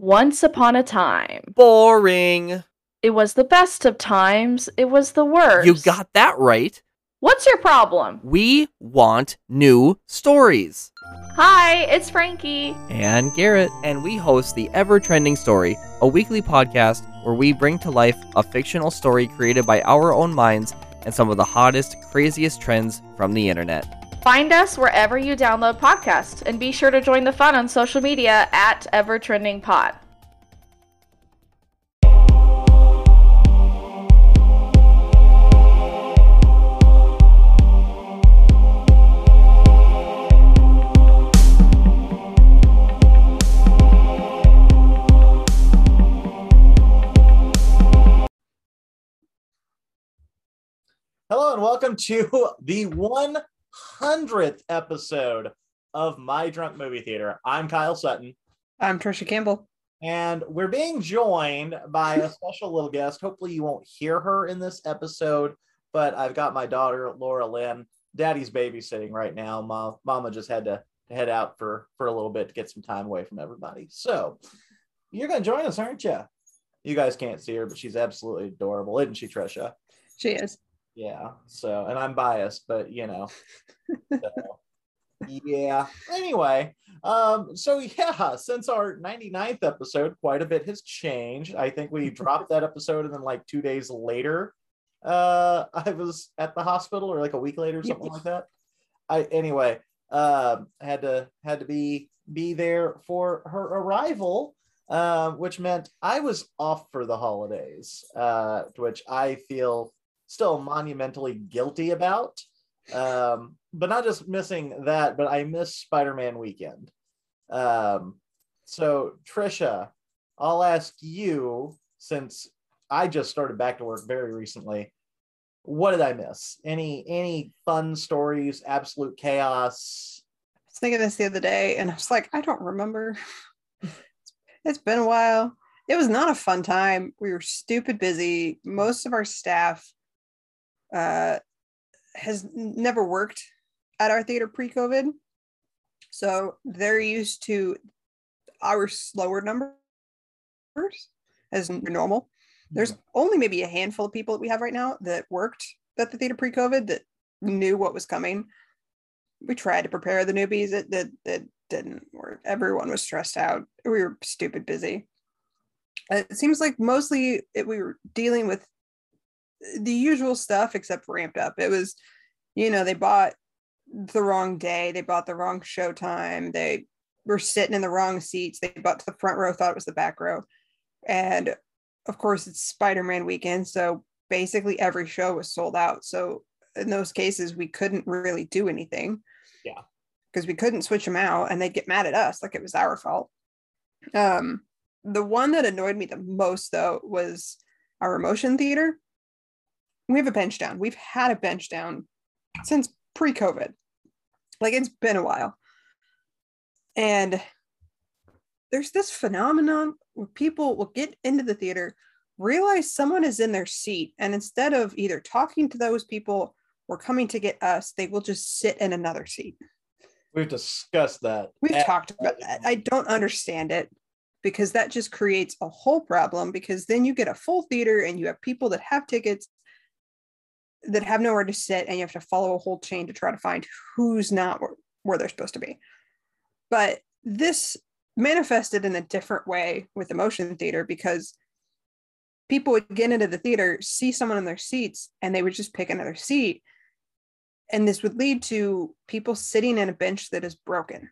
Once upon a time. Boring. It was the best of times. It was the worst. You got that right. What's your problem? We want new stories. Hi, it's Frankie. And Garrett. And we host the Ever Trending Story, a weekly podcast where we bring to life a fictional story created by our own minds and some of the hottest, craziest trends from the internet. Find us wherever you download podcasts and be sure to join the fun on social media at EverTrendingPod. Hello and welcome to the 100th episode of My Drunk Movie Theater. I'm Kyle Sutton, I'm Trisha Campbell. and we're being joined by a special little guest. Hopefully, you won't hear her in this episode, but I've got my daughter, Laura Lynn. Daddy's babysitting right now. Ma- Mama just had to head out for, for a little bit to get some time away from everybody. So, you're going to join us, aren't you? You guys can't see her, but she's absolutely adorable, isn't she, Trisha? She is. Yeah. So, and I'm biased, but you know. so, yeah. Anyway, um, so yeah, since our 99th episode, quite a bit has changed. I think we dropped that episode, and then like two days later, uh, I was at the hospital, or like a week later, something like that. I anyway, um, had to had to be be there for her arrival. Uh, which meant I was off for the holidays, uh, which I feel still monumentally guilty about. Um, but not just missing that, but I miss Spider Man weekend. Um, so, Trisha, I'll ask you since I just started back to work very recently. What did I miss? Any any fun stories? Absolute chaos. I was thinking this the other day and I was like, I don't remember. it's been a while. It was not a fun time. We were stupid busy. Most of our staff uh, has never worked at our theater pre-COVID. So they're used to our slower numbers as normal. There's only maybe a handful of people that we have right now that worked at the theater pre-COVID that knew what was coming. We tried to prepare the newbies. It that that didn't work. Everyone was stressed out. We were stupid busy. It seems like mostly it, we were dealing with the usual stuff except ramped up. It was, you know, they bought the wrong day, they bought the wrong show time, they were sitting in the wrong seats, they bought to the front row, thought it was the back row. And of course, it's Spider Man weekend. So basically, every show was sold out. So in those cases, we couldn't really do anything. Yeah. Because we couldn't switch them out and they'd get mad at us like it was our fault. Um, the one that annoyed me the most, though, was our emotion theater we have a bench down. We've had a bench down since pre COVID. Like it's been a while. And there's this phenomenon where people will get into the theater, realize someone is in their seat, and instead of either talking to those people or coming to get us, they will just sit in another seat. We've discussed that. We've at- talked about that. I don't understand it because that just creates a whole problem because then you get a full theater and you have people that have tickets that have nowhere to sit and you have to follow a whole chain to try to find who's not where, they're supposed to be. But this manifested in a different way with the motion theater because people would get into the theater, see someone in their seats, and they would just pick another seat. And this would lead to people sitting in a bench that is broken.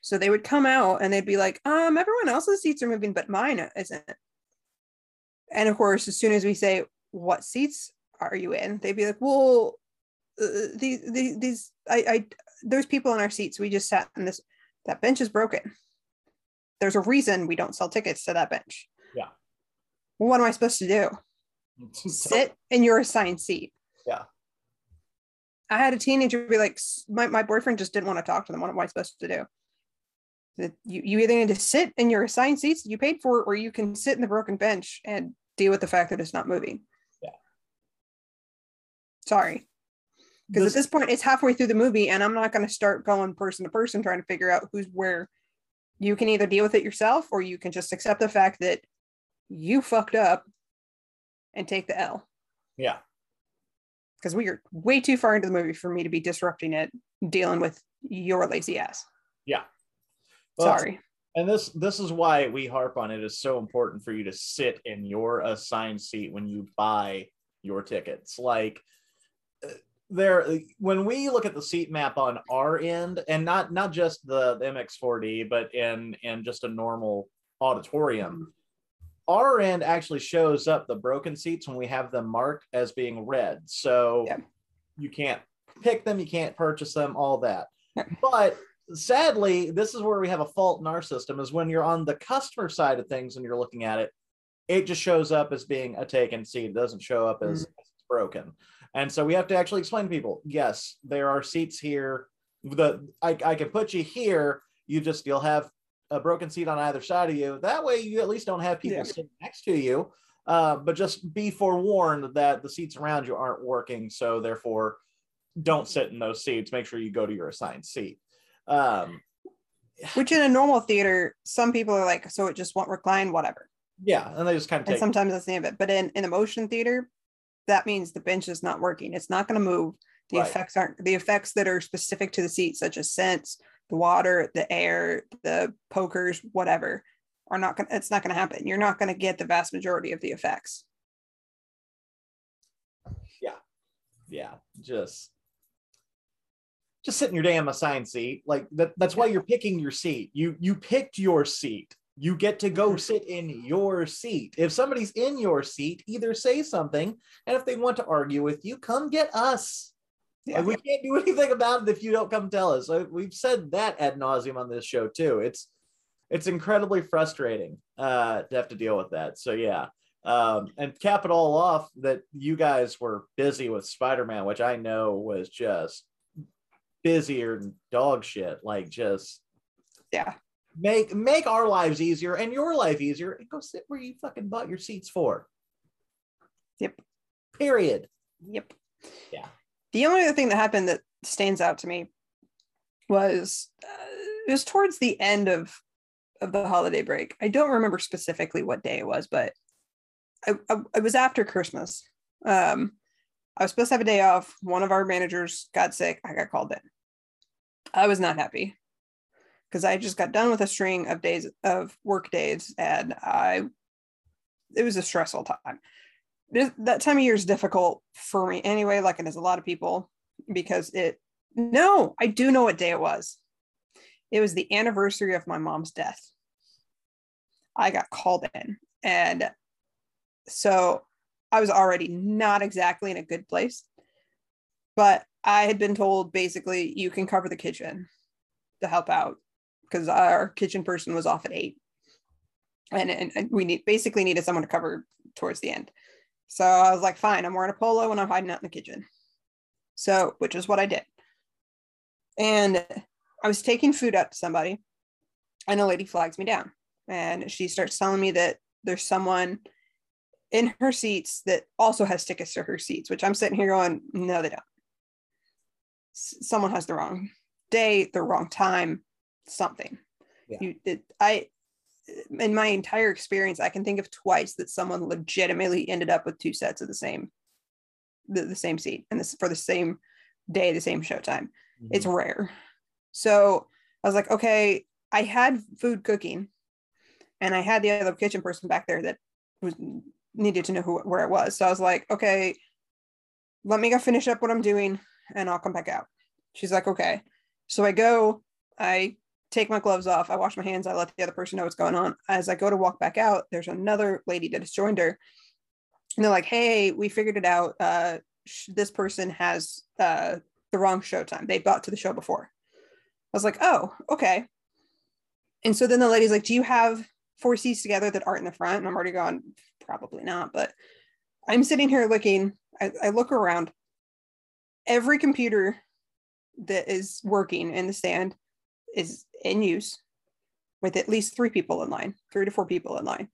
So they would come out and they'd be like, um, everyone else's seats are moving, but mine isn't. And of course, as soon as we say, what seats are you in? They'd be like, well, uh, these, these, these, I, I, there's people in our seats. We just sat in this, that bench is broken. There's a reason we don't sell tickets to that bench. Yeah. Well, what am I supposed to do? Sit in your assigned seat. Yeah. I had a teenager be like, my, my boyfriend just didn't want to talk to them. What am I supposed to do? That you, you either need to sit in your assigned seats that you paid for, or you can sit in the broken bench and deal with the fact that it's not moving. Sorry. Because at this point, it's halfway through the movie, and I'm not going to start going person to person trying to figure out who's where you can either deal with it yourself or you can just accept the fact that you fucked up and take the L. Yeah. Because we are way too far into the movie for me to be disrupting it, dealing with your lazy ass. Yeah. Well, Sorry. And this this is why we harp on it is so important for you to sit in your assigned seat when you buy your tickets. Like there when we look at the seat map on our end and not not just the, the MX4D but in in just a normal auditorium our end actually shows up the broken seats when we have them marked as being red. So Yeah. you can't pick them, you can't purchase them, all that. Yeah. But sadly, this is where we have a fault in our system is when you're on the customer side of things and you're looking at it, it just shows up as being a taken seat. It doesn't show up as mm. it's broken. And so we have to actually explain to people, yes, there are seats here. The I, I can put you here. You just you'll have a broken seat on either side of you. That way, you at least don't have people Yeah. sitting next to you. Uh, but just be forewarned that the seats around you aren't working. So therefore, don't sit in those seats. Make sure you go to your assigned seat. Um, Which in a normal theater, some people are like, so it just won't recline, whatever. yeah, and they just kind of And sometimes that's the end of it. But in, in a motion theater, that means the bench is not working. It's not going to move. The Right. effects aren't the effects that are specific to the seat, such as scents, the water, the air, the pokers, whatever, are not going to, it's not going to happen. You're not going to get the vast majority of the effects. yeah, yeah, just just sit in your damn assigned seat. Like that, that's why you're picking your seat. You you picked your seat. You get to go sit in your seat. If somebody's in your seat, either say something, and if they want to argue with you, come get us. Yeah. Like, we can't do anything about it if you don't come tell us. We've said that ad nauseum on this show too. It's it's incredibly frustrating uh, to have to deal with that. So yeah, um, and cap it all off that you guys were busy with Spider-Man, which I know was just busier than dog shit. Like just Yeah. Make make our lives easier and your life easier, and go sit where you fucking bought your seats for. Yep. Period. Yep. Yeah. The only other thing that happened that stands out to me was uh, it was towards the end of of the holiday break. I don't remember specifically what day it was, but I, I, it was after Christmas. Um, I was supposed to have a day off. One of our managers got sick. I got called in. I was not happy because I just got done with a string of days of work days, and I it was a stressful time that time of year is difficult for me anyway, like it is a lot of people, because it, no, I do know what day it was. It was the anniversary of my mom's death. I got called in. And so I was already not exactly in a good place. But I had been told basically you can cover the kitchen to help out because our kitchen person was off at eight. And, and, and we need basically needed someone to cover towards the end. So I was like, fine, I'm wearing a polo and I'm hiding out in the kitchen. So, which is what I did. And I was taking food out to somebody, and a lady flags me down. And she starts telling me that there's someone in her seats that also has tickets to her seats, which I'm sitting here going, no, they don't. S- someone has the wrong day, the wrong time, something. Yeah. You, I, in my entire experience, I can think of twice that someone legitimately ended up with two sets of the same, the, the same seat, and this for the same day, the same showtime. Mm-hmm. It's rare. So I was like, okay, I had food cooking, and I had the other kitchen person back there that was needed to know who where it was. So I was like, okay, let me go finish up what I'm doing, and I'll come back out. She's like, okay. So I go, I take my gloves off, I wash my hands, I let the other person know what's going on. As I go to walk back out, there's another lady that has joined her. And they're like, hey, we figured it out. Uh, sh- this person has uh, the wrong show time. They bought to the show before. I was like, oh, okay. And so then the lady's like, do you have four seats together that aren't in the front? And I'm already going, probably not. But I'm sitting here looking, I, I look around. Every computer that is working in the stand is in use with at least three people in line, three to four people in line.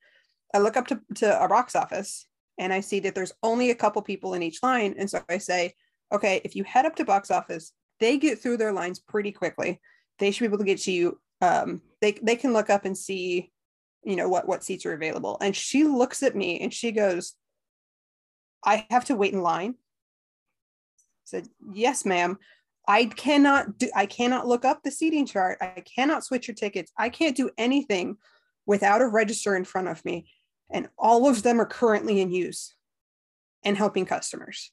I look up to, to a box office and I see that there's only a couple people in each line. And so I say, okay, if you head up to box office, they get through their lines pretty quickly. They should be able to get to you um, they they can look up and see, you know, what what seats are available. And she looks at me and she goes, "I have to wait in line." I said, "Yes, ma'am." I cannot do I cannot look up the seating chart. I cannot switch your tickets. I can't do anything without a register in front of me. And all of them are currently in use and helping customers.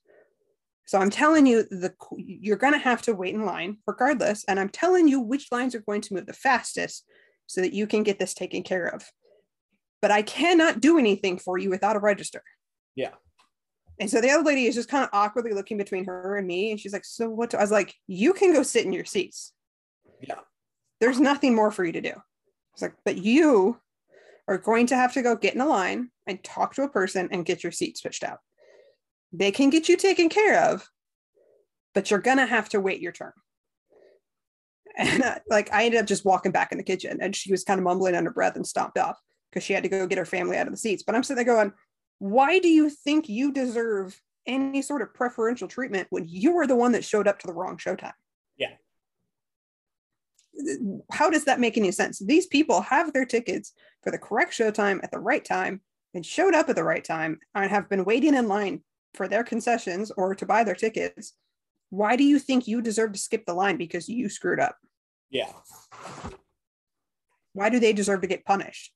So I'm telling you the you're going to have to wait in line regardless and I'm telling you which lines are going to move the fastest so that you can get this taken care of. But I cannot do anything for you without a register. Yeah. And so the other lady is just kind of awkwardly looking between her and me and she's like, "So what?" Do-? I was like, "You can go sit in your seats." Yeah. There's nothing more for you to do. I was like, "But you are going to have to go get in a line and talk to a person and get your seat switched out." they can get you taken care of, but you're gonna have to wait your turn. And uh, like I ended up just walking back in the kitchen, and she was kind of mumbling under breath and stomped off because she had to go get her family out of the seats. But I'm sitting there going, "Why do you think you deserve any sort of preferential treatment when you were the one that showed up to the wrong showtime?" Yeah. How does that make any sense? These people have their tickets for the correct showtime at the right time and showed up at the right time and have been waiting in line for their concessions or to buy their tickets, why do you think you deserve to skip the line because you screwed up? Yeah. Why do they deserve to get punished?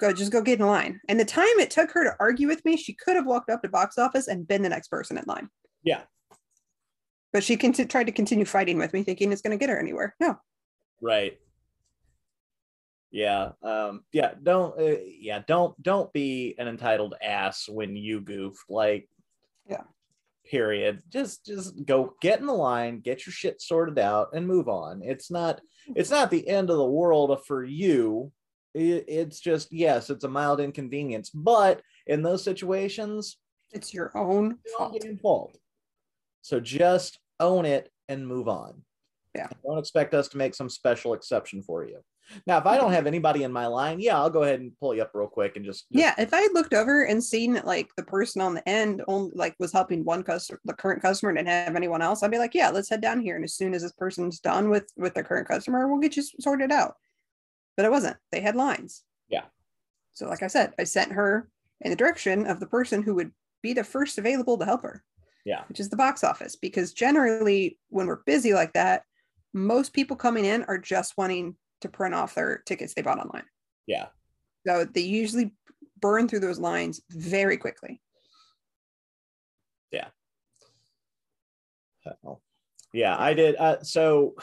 Go, just go get in line. And the time it took her to argue with me, she could have walked up to box office and been the next person in line. Yeah. But she conti- tried to continue fighting with me, thinking it's going to get her anywhere. No. Right yeah um yeah don't uh, yeah don't don't be an entitled ass when you goof like yeah period just just go get in the line get your shit sorted out and move on it's not it's not the end of the world for you it, it's just yes it's a mild inconvenience but in those situations it's your own fault. fault so just own it and move on yeah don't expect us to make some special exception for you now, if I don't mm-hmm. have anybody in my line, yeah, I'll go ahead and pull you up real quick and just, just... yeah. If I had looked over and seen like the person on the end only like was helping one customer, the current customer, and didn't have anyone else, I'd be like, yeah, let's head down here. And as soon as this person's done with with their current customer, we'll get you sorted out. But it wasn't. They had lines. Yeah. So, like I said, I sent her in the direction of the person who would be the first available to help her. Yeah. Which is the box office. Because generally, when we're busy like that, most people coming in are just wanting to print off their tickets they bought online. Yeah. So they usually burn through those lines very quickly. Yeah. Yeah, I did. Uh, so,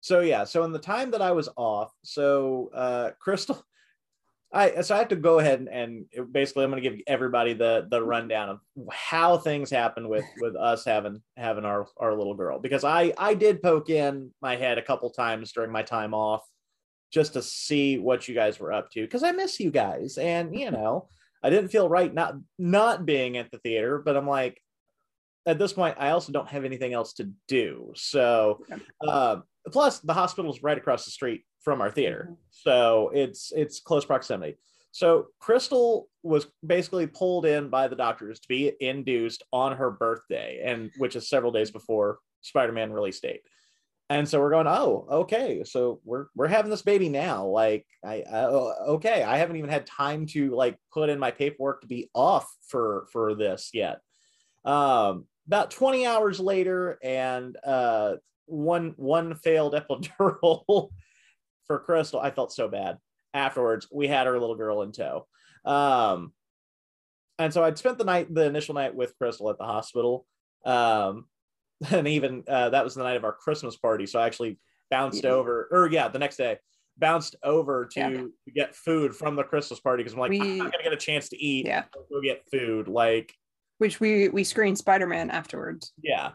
so yeah. So in the time that I was off, so uh, Crystal, I so I have to go ahead and, and basically I'm going to give everybody the the rundown of how things happened with with us having having our our little girl. Because I I did poke in my head a couple times during my time off just to see what you guys were up to because I miss you guys. And you know I didn't feel right not not being at the theater but I'm like at this point I also don't have anything else to do. So uh, plus the hospital's right across the street from our theater. Mm-hmm. So it's it's close proximity. So Crystal was basically pulled in by the doctors to be induced on her birthday, and which is several days before Spider-Man release date. And so we're going, oh, okay. So we're we're having this baby now. Like, I, I okay. I haven't even had time to like put in my paperwork to be off for for this yet. Um, about 20 hours later, and uh, one one failed epidural for Crystal, I felt so bad. Afterwards, we had our little girl in tow. Um, and so I'd spent the night, the initial night with Crystal at the hospital. Um, and even uh, that was the night of our Christmas party. So I actually bounced yeah. over, or yeah, the next day, bounced over to, yeah. to get food from the Christmas party because I'm like, we, I'm not gonna get a chance to eat. Yeah, go get food. Like, which we we screened Spider Man afterwards. Yeah.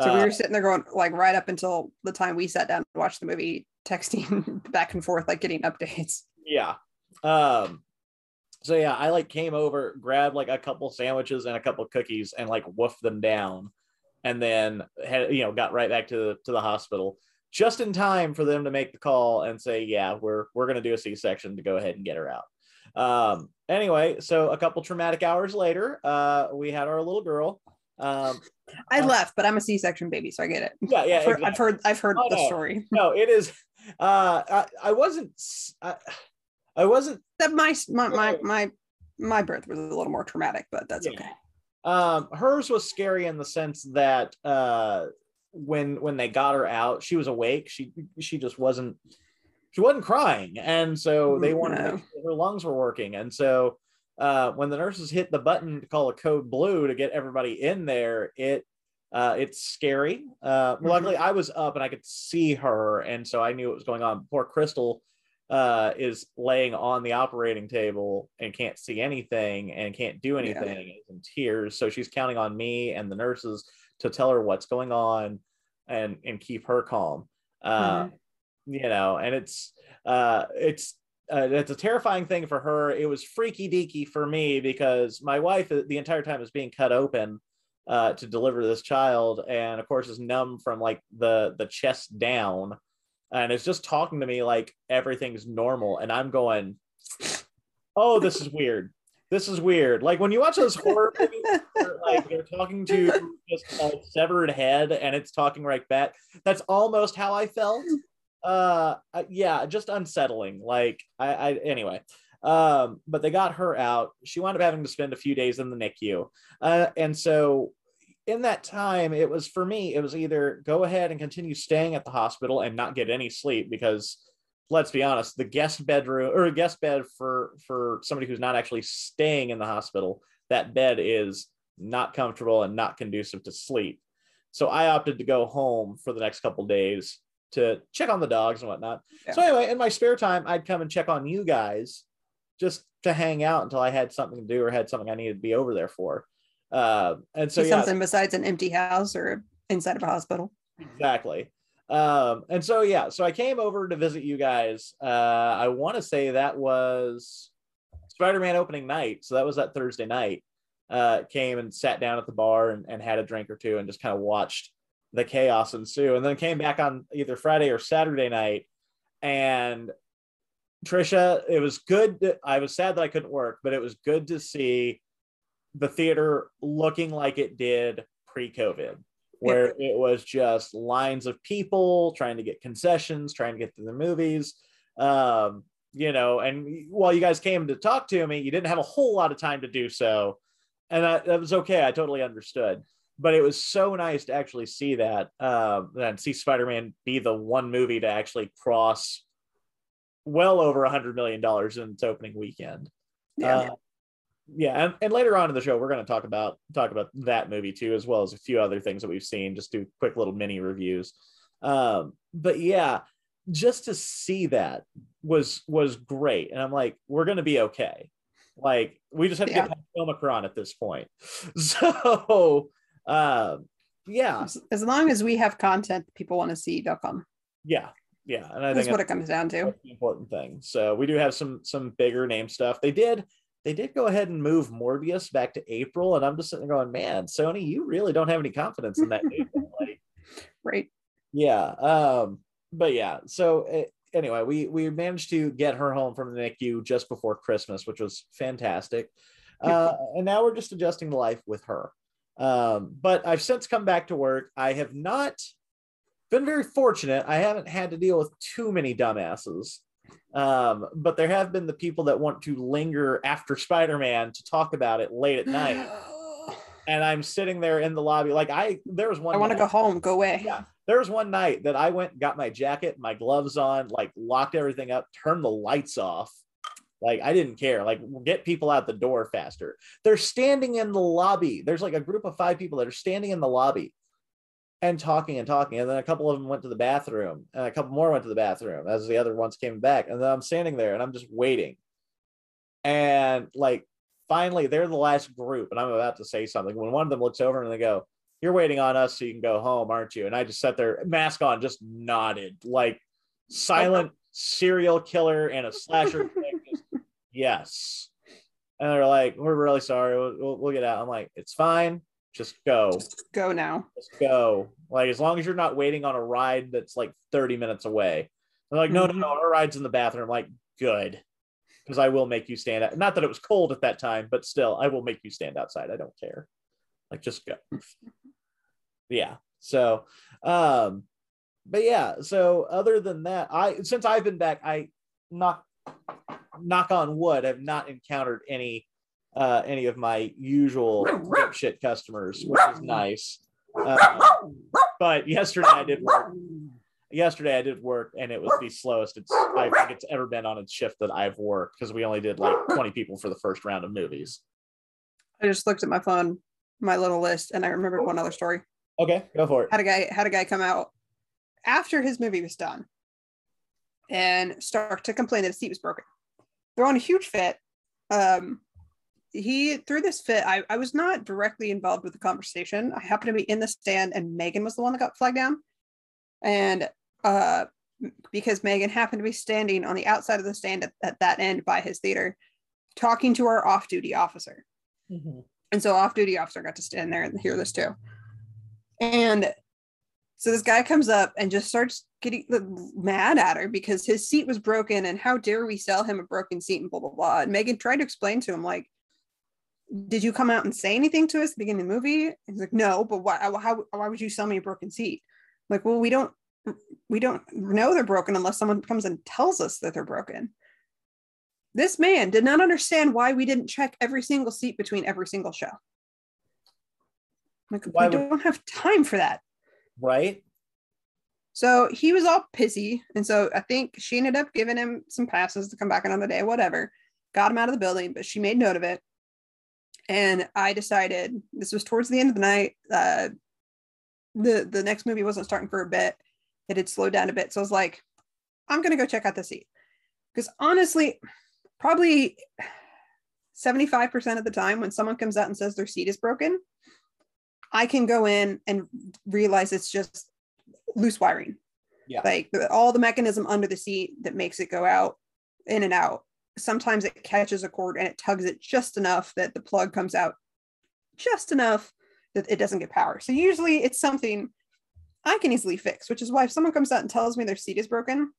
So uh, we were sitting there going like right up until the time we sat down to watch the movie, texting back and forth, like getting updates. Yeah. Um, so yeah, I like came over, grabbed like a couple sandwiches and a couple cookies and like woofed them down and then had you know got right back to the to the hospital just in time for them to make the call and say, yeah, we're we're gonna do a C-section to go ahead and get her out. Um, anyway, so a couple traumatic hours later, uh, we had our little girl. Um, I Uh, left, but I'm a C-section baby, so I get it. yeah, yeah. I've heard, exactly. I've heard, I've heard Oh, the no. story. no, it is. Uh, I, I wasn't. I wasn't. That my my my my my birth was a little more traumatic, but that's Yeah. okay. Um, hers was scary in the sense that uh, when when they got her out, she was awake. She she just wasn't. She wasn't crying, and so they wanted No. her lungs were working. And so uh, when the nurses hit the button to call a code blue to get everybody in there, it uh, it's scary. Uh, Mm-hmm. luckily, I was up and I could see her, and so I knew what was going on. Poor Crystal uh, is laying on the operating table and can't see anything and can't do anything and is in tears. So she's counting on me and the nurses to tell her what's going on and and keep her calm. Uh, You know, and it's uh, it's uh, it's a terrifying thing for her. It was freaky deaky for me because my wife uh, the entire time is being cut open uh, to deliver this child, and of course is numb from like the the chest down, and it's just talking to me like everything's normal, and I'm going, oh, this is weird. This is weird. Like when you watch those horror movies, where, like they're talking to just a severed head, and it's talking right back. That's almost how I felt. Uh, uh, yeah, just unsettling. Like I, I anyway. Um, but they got her out. She wound up having to spend a few days in the NICU. Uh, and so in that time, it was for me, it was either go ahead and continue staying at the hospital and not get any sleep because let's be honest, the guest bedroom or a guest bed for for somebody who's not actually staying in the hospital, that bed is not comfortable and not conducive to sleep. So I opted to go home for the next couple days to check on the dogs and whatnot. Yeah. So anyway, in my spare time, I'd come and check on you guys just to hang out until I had something to do or had something I needed to be over there for. Uh, and so yeah, something besides an empty house or inside of a hospital. exactly. Um, and so yeah, so I came over to visit you guys. Uh, I want to say that was Spider-Man opening night, so that was that Thursday night. Uh, came and sat down at the bar and, and had a drink or two and just kind of watched the chaos ensue, and then came back on either Friday or Saturday night. And Trisha, it was good. to- I was sad that I couldn't work, but it was good to see the theater looking like it did pre-COVID, where it was just lines of people trying to get concessions, trying to get to the movies. Um, you know, and while you guys came to talk to me, you didn't have a whole lot of time to do so. And that, that was okay. I totally understood. But it was so nice to actually see that um, and see Spider-Man be the one movie to actually cross well over a hundred million dollars in its opening weekend. Yeah. Uh, yeah, and, and later on in the show, we're going to talk about talk about that movie too, as well as a few other things that we've seen. Just do quick little mini reviews. Um, but yeah, just to see that was was great, and I'm like, we're going to be okay. Like we just have to Yeah. get Omicron at this point. So, um, yeah, As, long as we have content people want to see, they'll come. yeah, yeah, and I think That's think what it comes down to. important thing. So we do have some some bigger name stuff. They did they did go ahead and move Morbius back to April, and I'm just sitting there going, man, Sony, you really don't have any confidence in that. like, Right. yeah, um, but yeah. So eh, anyway, we we managed to get her home from the NICU just before Christmas, which was fantastic. Uh, and now we're just adjusting to life with her. Um, but I've since come back to work. I have not been very fortunate. I haven't had to deal with too many dumbasses. Um, but there have been the people that want to linger after Spider-Man to talk about it late at night. And I'm sitting there in the lobby, like I there was one I want to go home. Go away. Yeah. there was one night that I went, got my jacket, my gloves on, like locked everything up, turned the lights off. Like I didn't care. Like get people out the door faster. They're standing in the lobby. There's like a group of five people that are standing in the lobby and talking and talking. And then a couple of them went to the bathroom, and a couple more went to the bathroom as the other ones came back. And then I'm standing there and I'm just waiting. And like finally, they're the last group, and I'm about to say something when one of them looks over and they go, you're waiting on us so you can go home, aren't you? And I just sat there, mask on, just nodded, like oh, silent serial killer and a slasher. yes. And they're like, we're really sorry. We'll, we'll, we'll get out. I'm like, it's fine. Just go. Just go now. Just go. Like, as long as you're not waiting on a ride that's like 30 minutes away. They're like, no, no, no, our ride's in the bathroom. I'm like, good. Because I will make you stand out. Not that it was cold at that time, but still, I will make you stand outside. I don't care. Like just go. Yeah. So, um, but yeah. So other than that, I since I've been back, I knock knock on wood, I've not encountered any uh any of my usual shit customers, which is nice. Uh, but yesterday I did work. Yesterday I did work, and it was the slowest it's I think it's ever been on its shift that I've worked because we only did like 20 people for the first round of movies. I just looked at my phone, my little list, and I remembered one other story. Okay, go for it. Had a guy had a guy come out after his movie was done and start to complain that his seat was broken. They're on a huge fit. Um, he through this fit, I, I was not directly involved with the conversation. I happened to be in the stand, and Megan was the one that got flagged down. And uh, because Megan happened to be standing on the outside of the stand at, at that end by his theater, talking to our off-duty officer. Mm-hmm. And so off-duty officer got to stand there and hear this too. And so this guy comes up and just starts getting mad at her because his seat was broken and how dare we sell him a broken seat and blah blah blah. And Megan tried to explain to him like, did you come out and say anything to us at the beginning of the movie? He's like, no, but why? How? Why would you sell me a broken seat? I'm like, well, we don't we don't know they're broken unless someone comes and tells us that they're broken. This man did not understand why we didn't check every single seat between every single show. Like, why we would... don't have time for that. Right. So he was all pissy. And so I think she ended up giving him some passes to come back another day, whatever. Got him out of the building, but she made note of it. And I decided this was towards the end of the night. Uh, the the next movie wasn't starting for a bit. It had slowed down a bit. So I was like, I'm gonna go check out the seat. Because honestly, probably 75% of the time when someone comes out and says their seat is broken, I can go in and realize it's just loose wiring. Yeah. Like all the mechanism under the seat that makes it go out in and out. Sometimes it catches a cord and it tugs it just enough that the plug comes out just enough that it doesn't get power. So usually it's something I can easily fix, which is why if someone comes out and tells me their seat is broken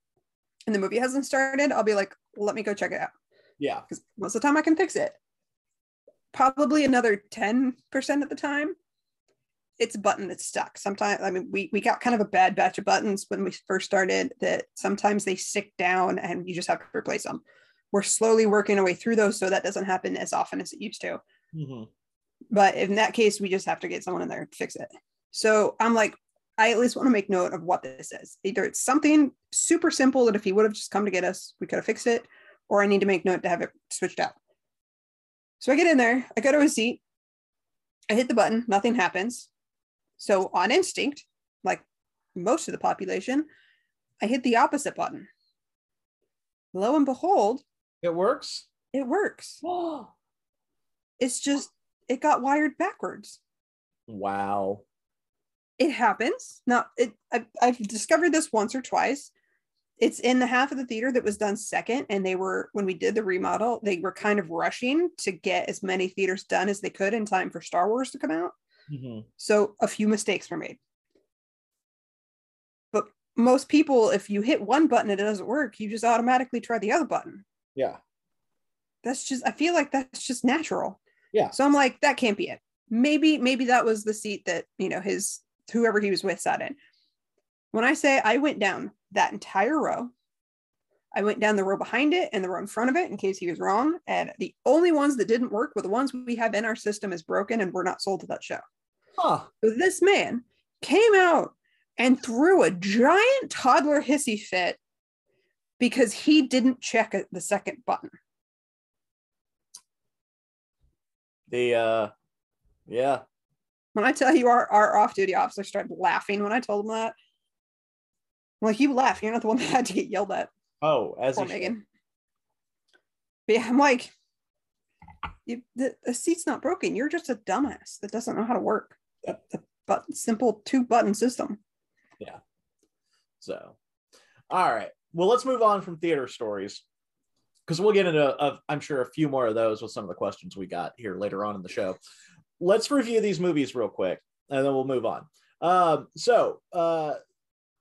and the movie hasn't started, I'll be like, let me go check it out. Yeah. Because most of the time I can fix it. Probably another 10% of the time, it's a button that's stuck. Sometimes, I mean, we, we got kind of a bad batch of buttons when we first started that sometimes they stick down and you just have to replace them. We're slowly working our way through those so that doesn't happen as often as it used to. Mm-hmm. But in that case, we just have to get someone in there to fix it. So I'm like, I at least want to make note of what this is. Either it's something super simple that if he would have just come to get us, we could have fixed it, or I need to make note to have it switched out. So I get in there, I go to a seat, I hit the button, nothing happens. So on instinct, like most of the population, I hit the opposite button. Lo and behold, it works. It works. it's just it got wired backwards. Wow. It happens. Now, it I've, I've discovered this once or twice. It's in the half of the theater that was done second, and they were when we did the remodel, they were kind of rushing to get as many theaters done as they could in time for Star Wars to come out. Mm-hmm. So a few mistakes were made. But most people, if you hit one button and it doesn't work, you just automatically try the other button. Yeah. That's just, I feel like that's just natural. Yeah. So I'm like, that can't be it. Maybe, maybe that was the seat that, you know, his, whoever he was with sat in. When I say I went down that entire row, I went down the row behind it and the row in front of it in case he was wrong. And the only ones that didn't work were the ones we have in our system is broken and were not sold to that show. Huh. So this man came out and threw a giant toddler hissy fit because he didn't check the second button. The uh yeah. When I tell you our, our off-duty officer started laughing when I told him that. I'm like, you laugh, you're not the one that had to get yelled at. Oh, as Poor Megan. But yeah, I'm like, you, the, the seat's not broken. You're just a dumbass that doesn't know how to work a, a button, simple two button system. Yeah. So, all right. Well, let's move on from theater stories because we'll get into, I'm sure, a few more of those with some of the questions we got here later on in the show. Let's review these movies real quick and then we'll move on. Um, so, uh,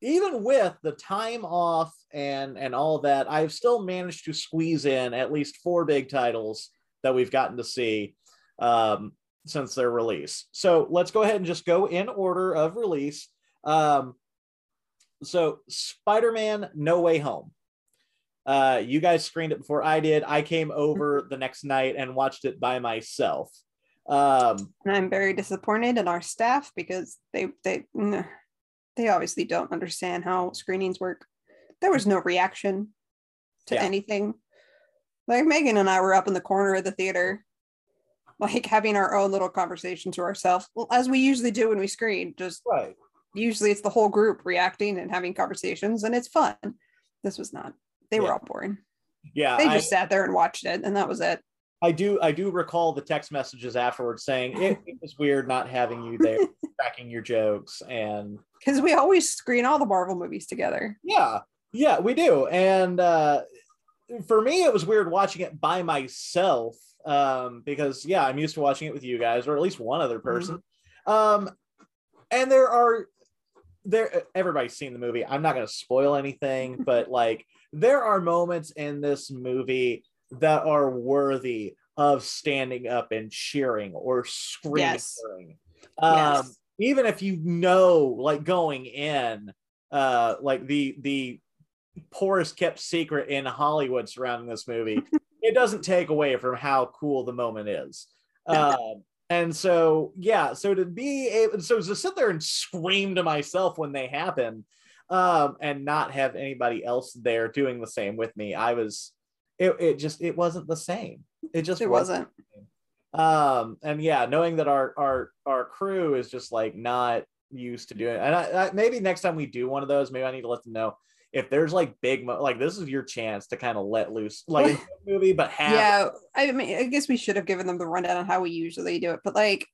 even with the time off and and all that, I've still managed to squeeze in at least four big titles that we've gotten to see. Um, since their release. So let's go ahead and just go in order of release. Um, so Spider-Man: No Way Home. Uh, you guys screened it before I did. I came over the next night and watched it by myself. Um, And I'm very disappointed in our staff because they they mm, they obviously don't understand how screenings work. There was no reaction to Yeah. anything. Like Megan and I were up in the corner of the theater, like having our own little conversation to ourselves, well, as we usually do when we screen. Just right. usually it's the whole group reacting and having conversations, and it's fun. This was not. They were all boring. Yeah. They I- just sat there and watched it, and that was it. I do I do recall the text messages afterwards saying it, it was weird not having you there tracking your jokes and Because we always screen all the Marvel movies together. yeah yeah we do and uh for me it was weird watching it by myself um because yeah I'm used to watching it with you guys or at least one other person um and there are there everybody's seen the movie I'm not going to spoil anything but like there are moments in this movie that are worthy of standing up and cheering or screaming. Yes. Um, Yes. Even if you know, like going in, uh, like the the poorest kept secret in Hollywood surrounding this movie, it doesn't take away from how cool the moment is. Um, and so, yeah, so to be able, so to sit there and scream to myself when they happen, um, and not have anybody else there doing the same with me, I was, it, it just, it wasn't the same. It just It wasn't. um and yeah knowing that our our our crew is just like not used to doing it and I, I, maybe next time we do one of those maybe i need to let them know if there's like big mo- like this is your chance to kind of let loose like movie but have yeah i mean i guess we should have given them the rundown on how we usually do it but like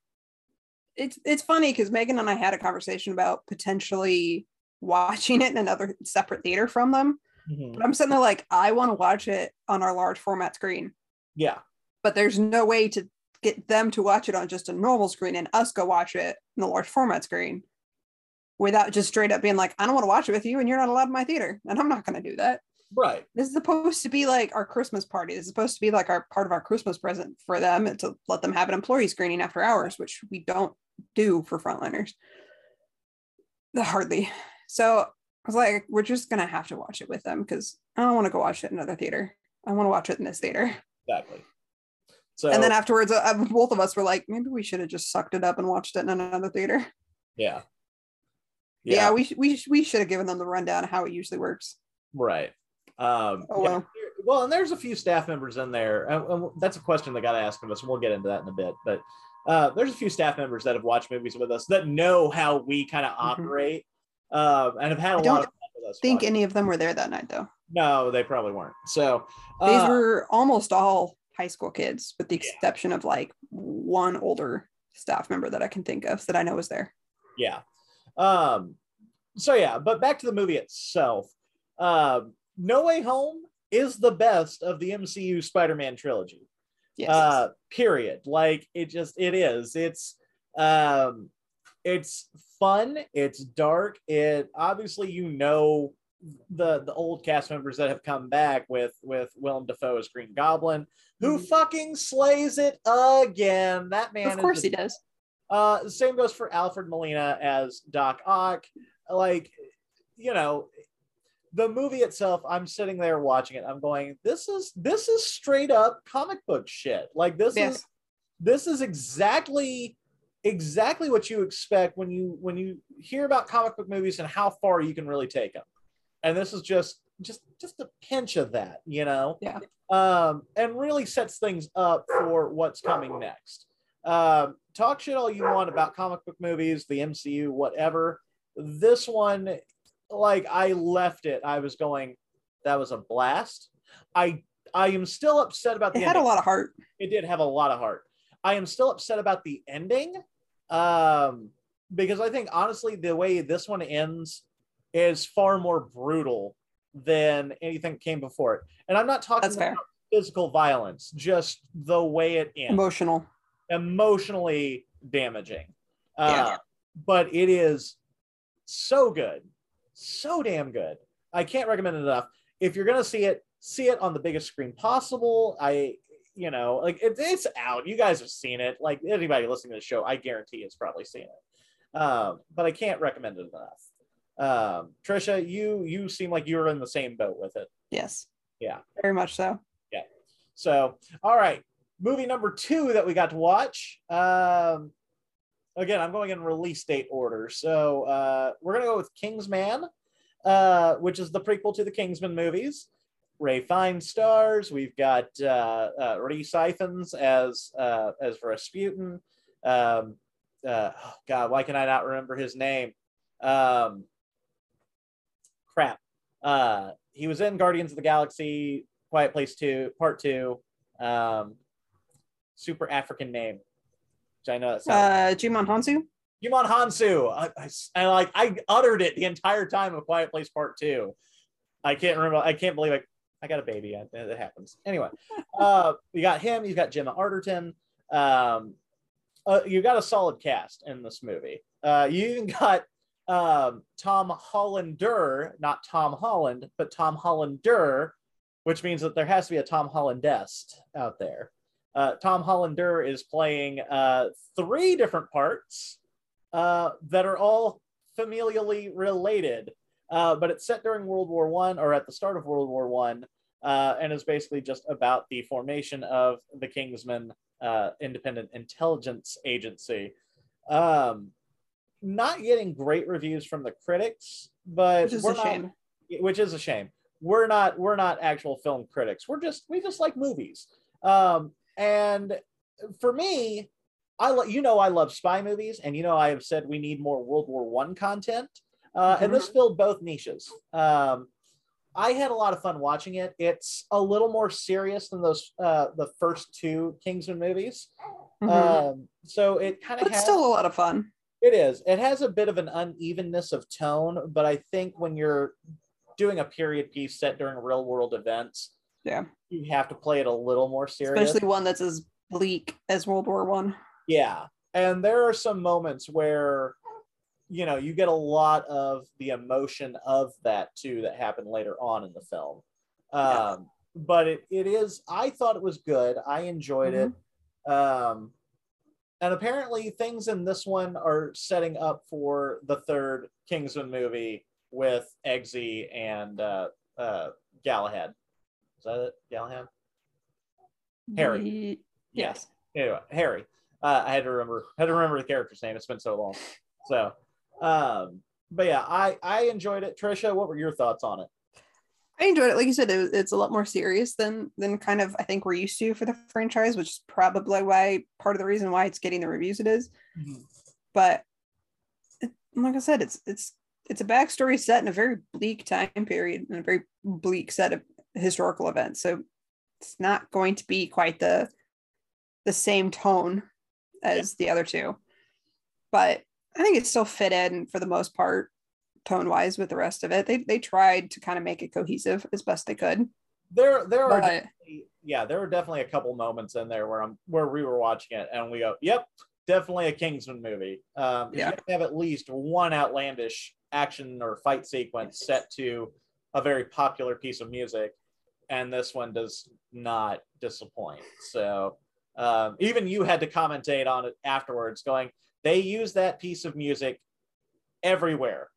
it's it's funny because megan and i had a conversation about potentially watching it in another separate theater from them Mhm. but i'm sitting there like i want to watch it on our large format screen. Yeah. But there's no way to get them to watch it on just a normal screen and us go watch it in the large format screen without just straight up being like i don't want to watch it with you and you're not allowed in my theater and i'm not going to do that right this is supposed to be like our Christmas party. This is supposed to be like our part of our Christmas present for them and to let them have an employee screening after hours, which we don't do for frontliners. Hardly. So I was like, we're just gonna have to watch it with them because I don't want to go watch it in another theater. I want to watch it in this theater. exactly so and then afterwards, uh, both of us were like, maybe we should have just sucked it up and watched it in another theater. yeah Yeah, we sh- we sh- we should have given them the rundown of how it usually works. Right. Um, Oh, well. there- well, and there's a few staff members in there. and- that's a question that got asked of us, and we'll get into that in a bit. But uh, there's a few staff members that have watched movies with us that know how we kind of operate um, and have had a Mm-hmm. I lot don't of fun with us. think watching. any of them were there that night though. no, they probably weren't. So These uh, were almost all high school kids, with the Yeah. exception of like one older staff member that I can think of that I know was there. yeah. Um, so yeah, but back to the movie itself. Um, no Way Home is the best of the MCU Spider-Man trilogy. Yes. uh period like it just it is it's um it's fun it's dark it obviously you know the the old cast members that have come back with with Willem Dafoe as Green Goblin who Mhm. fucking slays it again that man of course he does. Uh, same goes for Alfred Molina as Doc Ock. Like, you know, the movie itself, I'm sitting there watching it. I'm going, this is this is straight up comic book shit. Like this Yes. is this is exactly exactly what you expect when you when you hear about comic book movies and how far you can really take them. And this is just just just a pinch of that, you know. Yeah. Um, and really sets things up for what's coming next. Um, talk shit all you want about comic book movies, the MCU, whatever. This one, like I left it, I was going, that was a blast. I I am still upset about the It had a lot of heart. It did have a lot of heart. I am still upset about the ending, um, because I think honestly the way this one ends is far more brutal than anything came before it. And I'm not talking That's fair. about physical violence, just the way it ends Emotional. Emotionally damaging. Uh, Yeah. But it is so good, so damn good. I can't recommend it enough. If you're gonna see it, see it on the biggest screen possible. I, you know, like it, it's out. You guys have seen it. Like anybody listening to the show, I guarantee has probably seen it. Um, but I can't recommend it enough. Um, Trisha, you you seem like you're in the same boat with it. Yes. Yeah. Very much so. Yeah. So, all right, movie number two that we got to watch. Um, again, I'm going in release date order. So uh, we're gonna go with Kingsman, uh, which is the prequel to the Kingsman movies. Ralph Fiennes stars. We've got uh, uh, Ifans as uh, as Rasputin. Um, uh, oh God, why can I not remember his name? Um, crap. Uh, he was in Guardians of the Galaxy, Quiet Place Two, Part Two. Um, super African name, which I know that sounds. Uh, Djimon Hounsou. Djimon Hounsou. I, I, I like I uttered it the entire time of Quiet Place Part Two. I can't remember. I can't believe I, I got a baby. It, it happens. Anyway, uh, you got him. You got Gemma Arterton. Um, uh, you got a solid cast in this movie. Uh, you even got um, Tom Hollander, not Tom Holland, but Tom Hollander, which means that there has to be a Tom Hollandest out there. Uh, Tom Hollander is playing uh, three different parts uh, that are all familially related, uh, but it's set during World War One or at the start of World War One, uh, and is basically just about the formation of the Kingsman uh, Independent Intelligence Agency. Um, not getting great reviews from the critics, but Which is a not- shame. which is a shame. We're not we're not actual film critics. We're just we just like movies. Um, and for me, I lo- you know I love spy movies, and you know I have said we need more World War One content, uh, and this filled both niches. Um, I had a lot of fun watching it. It's a little more serious than those uh, the first two Kingsman movies. Mhm. Um, so it kind of it's still a lot of fun. it is. It has a bit of an unevenness of tone, but I think when you're doing a period piece set during real world events, Yeah. you have to play it a little more serious. Especially one that's as bleak as World War One. Yeah. And there are some moments where, you know, you get a lot of the emotion of that too that happened later on in the film. Yeah. Um, but it, it is, I thought it was good. I enjoyed it. Um, and apparently things in this one are setting up for the third Kingsman movie with Eggsy and uh, uh, Galahad. Is that it? Galahad? Harry. Ye- Yes. anyway, Harry. Uh, I had to remember had to remember the character's name. It's been so long. So, um, but yeah, I I enjoyed it. Trisha, what were your thoughts on it? I enjoyed it. Like you said, it, it's a lot more serious than than kind of I think we're used to for the franchise, which is probably why part of the reason why it's getting the reviews it is. But it, like I said, it's it's it's a backstory set in a very bleak time period and a very bleak set of historical event. So it's not going to be quite the the same tone as the other two. But I think it still fit in for the most part, tone wise, with the rest of it. They they tried to kind of make it cohesive as best they could. There there are But definitely, yeah, there were definitely a couple moments in there where I'm where we were watching it and we go, yep, definitely a Kingsman movie. Um Yeah. you have have at least one outlandish action or fight sequence set to a very popular piece of music, and this one does not disappoint. So um, even you had to commentate on it afterwards, going, they use that piece of music everywhere.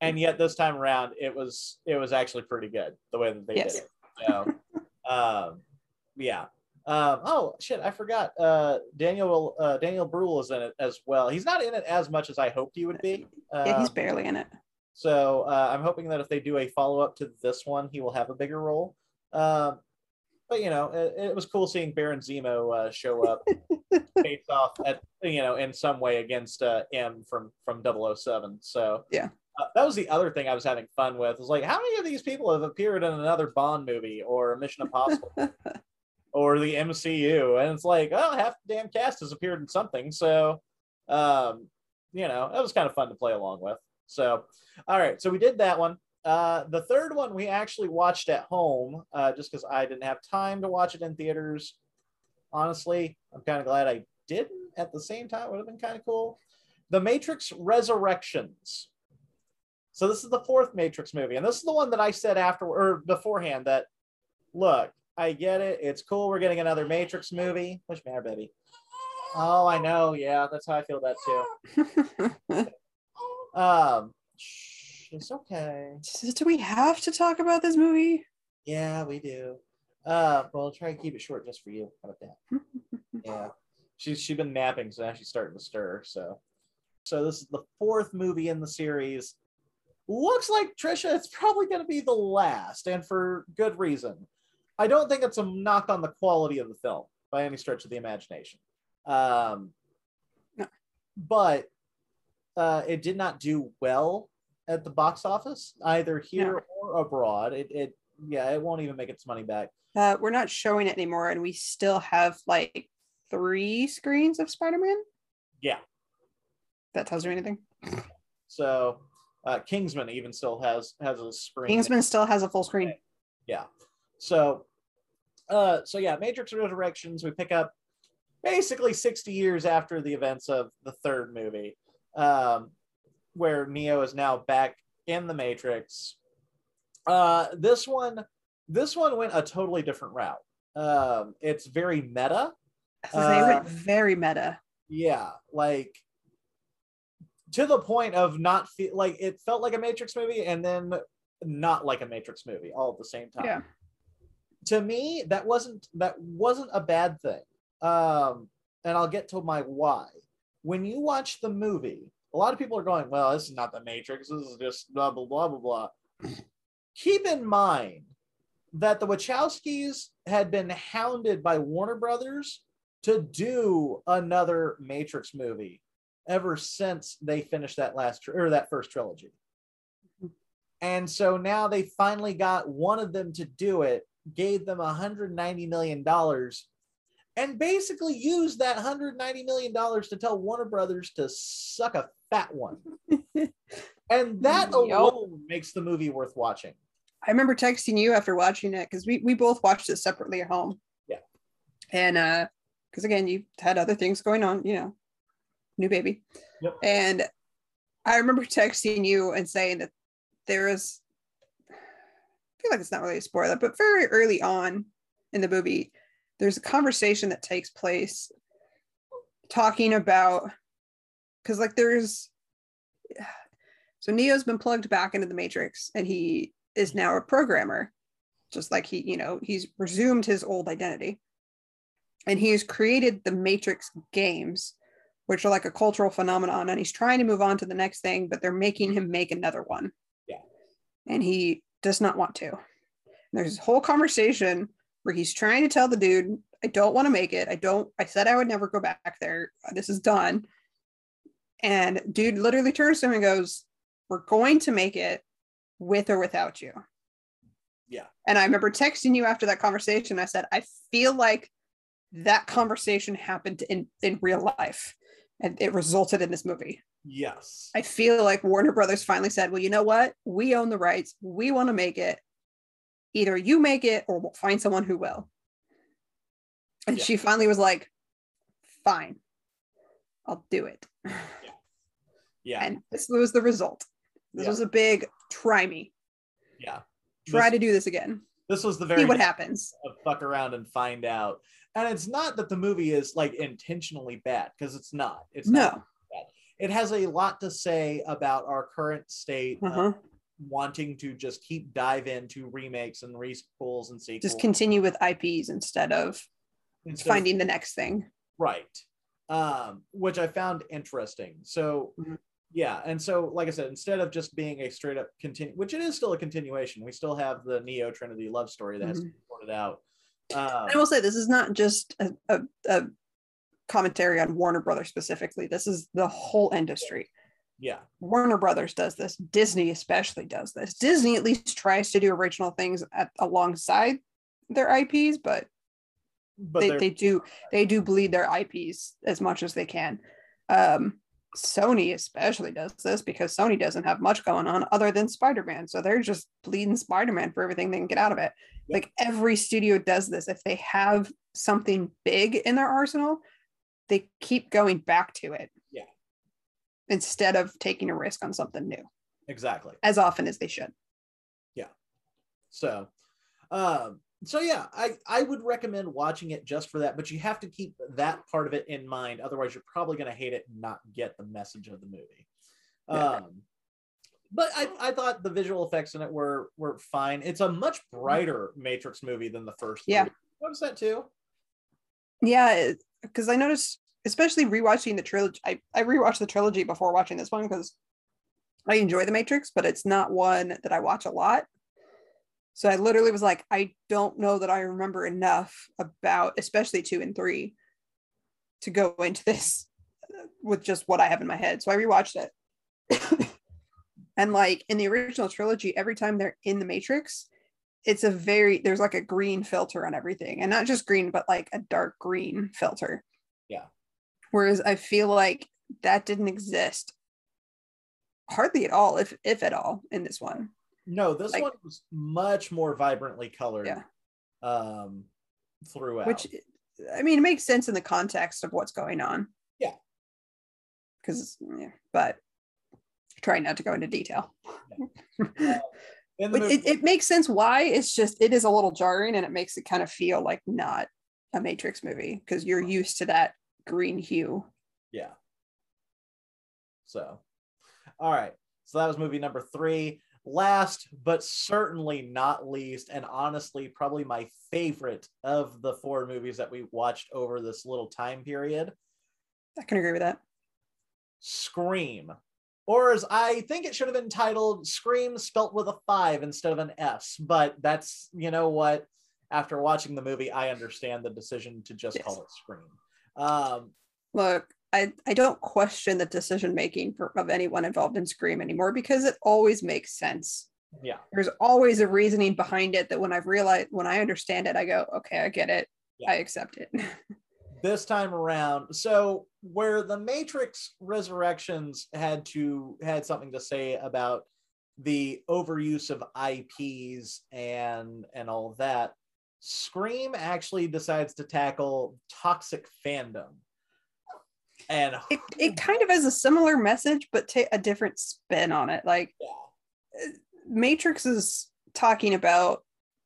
And yet this time around, it was it was actually pretty good the way that they Yes. did it. So, um, yeah. Um, oh shit, I forgot. Uh, Daniel uh, Daniel Bruhl is in it as well. He's not in it as much as I hoped he would be. yeah, he's Um, barely in it. So uh, I'm hoping that if they do a follow up to this one, he will have a bigger role. Um, but you know, it, it was cool seeing Baron Zemo uh, show up face off at you know in some way against uh, M from from 007. So Yeah. uh, that was the other thing I was having fun with. Was like, how many of these people have appeared in another Bond movie or Mission Impossible or the MCU? And it's like, oh, half the damn cast has appeared in something. So, um, you know, that was kind of fun to play along with. So, all right, so we did that one. Uh, the third one we actually watched at home, uh, just because I didn't have time to watch it in theaters. Honestly, I'm kind of glad I didn't. At the same time, would have been kind of cool. The Matrix Resurrections. So this is the fourth Matrix movie, and this is the one that I said after or beforehand that look, I get it. It's cool. We're getting another Matrix movie. Push me, baby. Oh, I know. Yeah, that's how I feel about too. Um, it's okay. Do we have to talk about this movie? Yeah, we do. Uh, well, try and keep it short just for you. How about that? yeah, she's she's been napping, so now she's starting to stir. So, so this is the fourth movie in the series. Looks like Trisha, it's probably going to be the last, and for good reason. I don't think it's a knock on the quality of the film by any stretch of the imagination. Um, No. but uh, it did not do well at the box office either here or abroad. It, it yeah, it won't even make its money back. Uh, we're not showing it anymore, and we still have like three screens of Spider-Man. Yeah. That tells you anything. So uh, Kingsman even still has has a screen. Kingsman still has a full screen. Yeah. So, uh, so yeah, Matrix Resurrections. We pick up basically 60 years after the events of the third movie, um, where Neo is now back in the Matrix. Uh, this one, this one went a totally different route. Um, it's very meta. They Uh, went very meta. Yeah, like to the point of not feel like it felt like a Matrix movie and then not like a Matrix movie all at the same time. Yeah. To me, that wasn't that wasn't a bad thing. Um, and I'll get to my why. When you watch the movie, a lot of people are going, "Well, this is not the Matrix. This is just blah blah blah blah blah." Keep in mind that the Wachowskis had been hounded by Warner Brothers to do another Matrix movie ever since they finished that last tr- or that first trilogy. Mm-hmm. And so now they finally got one of them to do it, gave them 190 million dollars and basically used that 190 million dollars to tell Warner Brothers to suck a fat one. and that alone makes the movie worth watching. I remember texting you after watching it because we we both watched it separately at home. Yeah. And uh, because again, you had other things going on, you know, new baby. Yep. And I remember texting you and saying that there is, I feel like it's not really a spoiler, but very early on in the movie, there's a conversation that takes place talking about because like there's so Neo's been plugged back into the Matrix and he is now a programmer, just like he, you know, he's resumed his old identity. And he's created the Matrix games, which are like a cultural phenomenon. And he's trying to move on to the next thing, but they're making him make another one. Yeah. And he does not want to. And there's this whole conversation where he's trying to tell the dude, I don't want to make it. I don't, I said I would never go back there. This is done. And dude literally turns to him and goes, We're going to make it with or without you. Yeah. And I remember texting you after that conversation. I said, I feel like that conversation happened in, in real life and it resulted in this movie. Yes. I feel like Warner Brothers finally said, Well, you know what? We own the rights. We want to make it. Either you make it or we'll find someone who will. And Yeah. she finally was like, Fine, I'll do it. Yeah. And this was the result. This Yeah. was a big try me. yeah. Try This- to do this again. This was the very See what happens. fuck around and find out. And it's not that the movie is like intentionally bad because it's not. It's No. not. It has a lot to say about our current state Uh-huh. Wanting to just keep dive into remakes and requels and sequels. Just continue with IPs instead of instead of- finding the next thing. right, um, which I found interesting. So. Mhm. Yeah, and so like I said, instead of just being a straight up continue, which it is still a continuation, we still have the Neo Trinity love story that has to Mhm. be sorted out. Um, I will say this is not just a, a, a commentary on Warner Brothers specifically. This is the whole industry. Yeah, Warner Brothers does this. Disney especially does this. Disney at least tries to do original things at, alongside their IPs, but, but they, they're- do they do bleed their IPs as much as they can. Um, Sony especially does this because Sony doesn't have much going on other than Spider-Man. So they're just bleeding Spider-Man for everything they can get out of it. Like every studio does this. If they have something big in their arsenal, they keep going back to it. Instead of taking a risk on something new exactly. as often as they should. Yeah. So, um, so yeah, I I would recommend watching it just for that, but you have to keep that part of it in mind. Otherwise, you're probably going to hate it and not get the message of the movie. Um, but I, I thought the visual effects in it were were fine. It's a much brighter Matrix movie than the first. Yeah. movie. Notice that too. Yeah, because I noticed, especially rewatching the trilogy. I, I rewatched the trilogy before watching this one because I enjoy The Matrix, but it's not one that I watch a lot. So I literally was like, I don't know that I remember enough about, especially two and three, to go into this with just what I have in my head. So I rewatched it. and like in the original trilogy, every time they're in the Matrix, it's a very there's like a green filter on everything and not just green but like a dark green filter Yeah. Whereas i feel like that didn't exist hardly at all if if at all in this one No, this Like- one was much more vibrantly colored. Yeah. Um, throughout. which i mean it makes sense in the context of what's going on Yeah. because yeah, but try not to go into detail in the but movie, it, it makes sense why it's just it is a little jarring and it makes it kind of feel like not a matrix movie because you're used to that green hue Yeah. So, all right. So that was movie number three. Last but certainly not least, and honestly, probably my favorite of the four movies that we watched over this little time period i can agree with that Scream. Or as I think it should have been titled Scream spelt with a five instead of an S. But that's, you know what? After watching the movie, I understand the decision to just Yes. call it Scream. Um, look i i don't question the decision making of anyone involved in scream anymore because it always makes sense yeah. there's always a reasoning behind it that when i've realized when i understand it i go okay i get it Yeah. i accept it this time around so where the matrix resurrections had to had something to say about the overuse of ips and and all that scream actually decides to tackle toxic fandom. And it, it kind of has a similar message but ta- a different spin on it. Like yeah, uh, matrix is talking about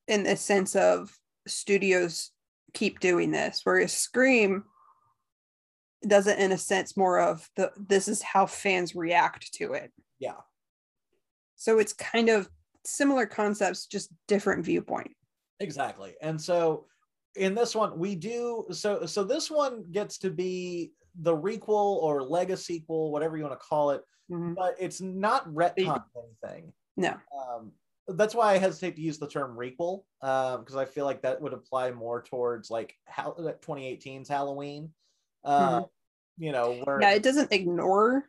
in the sense of studios keep doing this whereas scream does it in a sense more of the this is how fans react to it. Yeah. So it's kind of similar concepts just different viewpoint exactly and so in this one we do so so this one gets to be the requel or legacy sequel whatever you want to call it but it's not retcon anything. No. Um, that's why I hesitate to use the term requel because I feel like that would apply more towards like how 2018's Halloween. Uh, You know, where yeah it doesn't ignore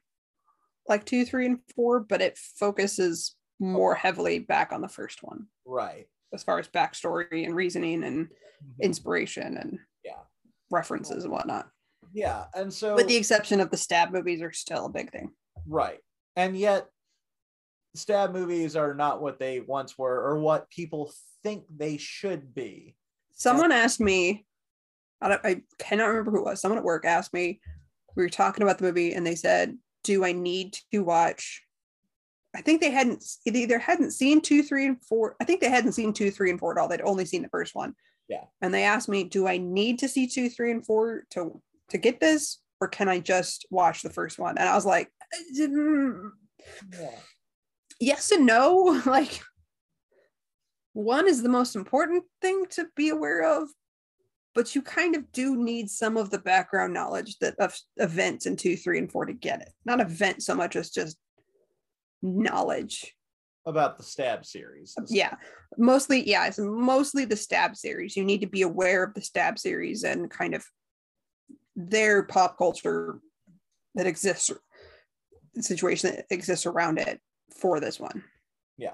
like two three and four but it focuses more heavily back on the first one right, as far as backstory and reasoning and Mhm. inspiration and Yeah. references and whatnot yeah, and so with the exception of the stab movies are still a big thing right, and yet stab movies are not what they once were or what people think they should be. someone asked me I, don't, I cannot remember who it was someone at work asked me we were talking about the movie and they said do i need to watch i think they hadn't they either hadn't seen two three and four i think they hadn't seen two three and four at all. They'd only seen the first one. Yeah. and they asked me do i need to see two three and four to to get this or can i just watch the first one? And i was like "Mm, Yeah. yes and no. Like one is the most important thing to be aware of but you kind of do need some of the background knowledge that of events in two three and four to get it. Not event so much as just knowledge About the stab series. yeah mostly yeah it's mostly the stab series you need to be aware of the stab series and kind of their pop culture that exists situation that exists around it for this one Yeah.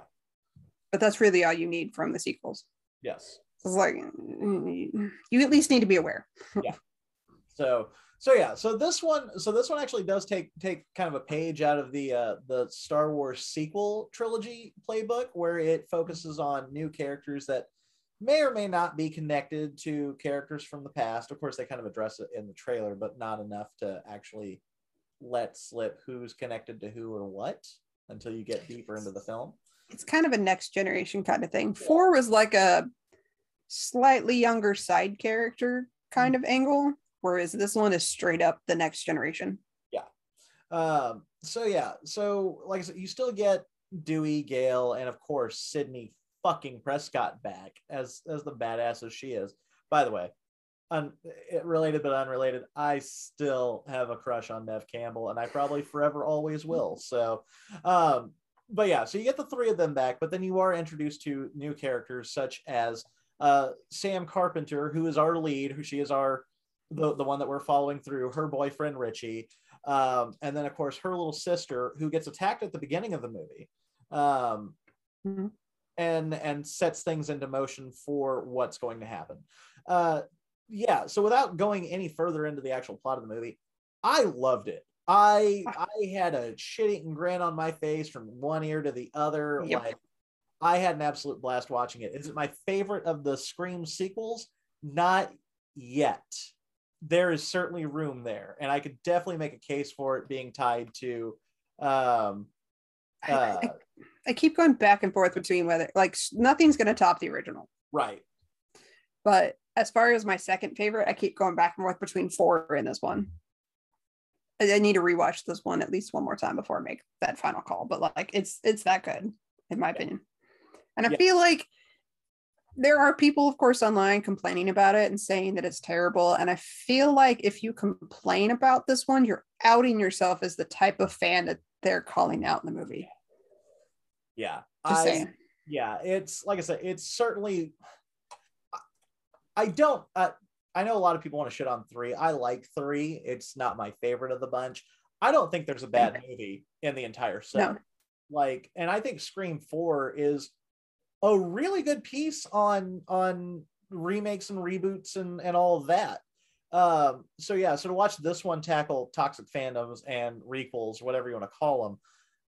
but that's really all you need from the sequels Yes. it's like mm, you at least need to be aware yeah. So so yeah, so this one so this one actually does take take kind of a page out of the uh the Star Wars sequel trilogy playbook where it focuses on new characters that may or may not be connected to characters from the past. Of course, they kind of address it in the trailer, but not enough to actually let slip who's connected to who or what until you get deeper into the film. it's kind of a next generation kind of thing four was like a slightly younger side character kind of angle, whereas this one is straight up the next generation. Yeah. Um, so yeah, so like I said, you still get Dewey, Gale, and of course Sidney fucking Prescott back as as the badass as she is. By the way, un, related but unrelated, I still have a crush on Neve Campbell, and I probably forever always will. So, um, but yeah, so you get the three of them back, but then you are introduced to new characters such as uh, Sam Carpenter, who is our lead, who she is our the, the one that we're following through, her boyfriend Richie. Um, and then, of course, her little sister, who gets attacked at the beginning of the movie, um, Mhm. and and sets things into motion for what's going to happen. Uh, yeah. So, without going any further into the actual plot of the movie, I loved it. I I had a shit-eating grin on my face from one ear to the other. Yep. Like, I had an absolute blast watching it. Is it my favorite of the Scream sequels? Not yet there is certainly room there, and I could definitely make a case for it being tied to. Um, I- uh, I, I keep going back and forth between whether like nothing's gonna top the original. right. But as far as my second favorite, I keep going back and forth between four and this one. I, I need to rewatch this one at least one more time before I make that final call. But like it's it's that good, in my opinion. And I Yeah. feel like there are people, of course, online complaining about it and saying that it's terrible. And I feel like if you complain about this one, you're outing yourself as the type of fan that they're calling out in the movie. Yeah. Just I, saying. yeah, it's like I said, it's certainly. I don't. Uh, I know a lot of people want to shit on three. I like three. It's not my favorite of the bunch. I don't think there's a bad movie in the entire set. No. Like, and I think Scream Four is a really good piece on on remakes and reboots and and all of that. Um, so yeah, so to watch this one tackle toxic fandoms and requels, whatever you want to call them,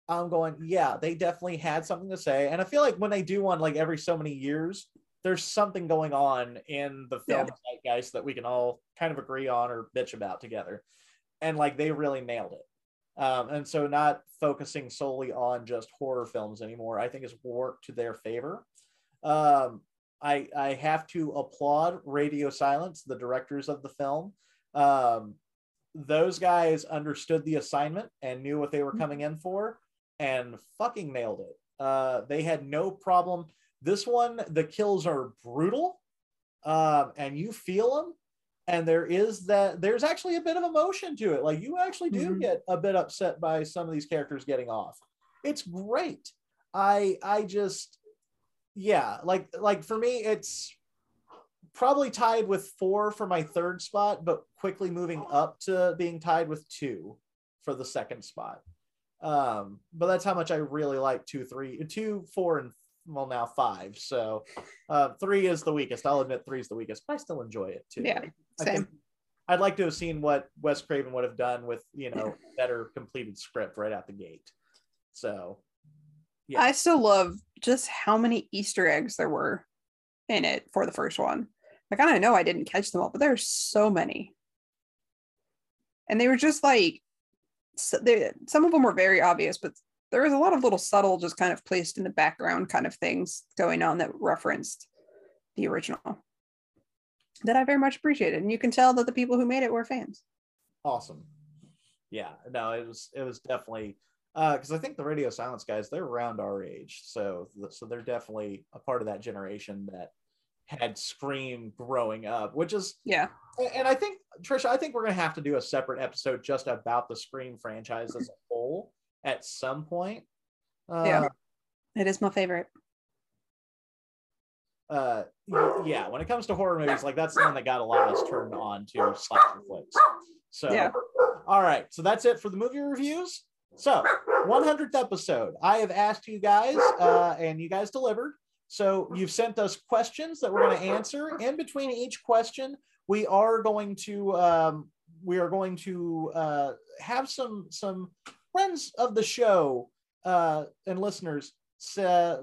I'm going, yeah, they definitely had something to say. And I feel like when they do one like every so many years, there's something going on in the film zeitgeist that we can all kind of agree on or bitch about together. And like they really nailed it. Um, and so not focusing solely on just horror films anymore, I think has worked to their favor. Um, I I have to applaud Radio Silence, the directors of the film. Um, those guys understood the assignment and knew what they were coming in for and fucking nailed it. Uh, they had no problem. This one, the kills are brutal, um, and you feel them. And there is that. There's actually a bit of emotion to it. Like you actually do Mhm. get a bit upset by some of these characters getting off. It's great. I I just yeah like like for me it's probably tied with four for my third spot but quickly moving up to being tied with two for the second spot um but that's how much i really like two three two four and well now five so uh three is the weakest i'll admit three is the weakest but i still enjoy it too Yeah, I Same. i'd like to have seen what wes craven would have done with you know better completed script right out the gate so Yeah. I still love just how many Easter eggs there were in it for the first one. Like, I know I didn't catch them all, but there's so many. And they were just like, so they, some of them were very obvious, but there was a lot of little subtle, just kind of placed in the background kind of things going on that referenced the original that I very much appreciated. And you can tell that the people who made it were fans. awesome yeah no it was it was definitely uh because i think the radio silence guys they're around our age so so they're definitely a part of that generation that had scream growing up which is Yeah. and i think trisha i think we're gonna have to do a separate episode just about the scream franchise as a whole at some point uh, Yeah. It is my favorite. Uh yeah when it comes to horror movies like that's the one that got a lot of us turned on to slasher flicks. So Yeah. all right so that's it for the movie reviews. So 100th episode. I have asked you guys uh and you guys delivered. So you've sent us questions that we're going to answer. In between each question we are going to um we are going to uh have some some friends of the show uh and listeners say,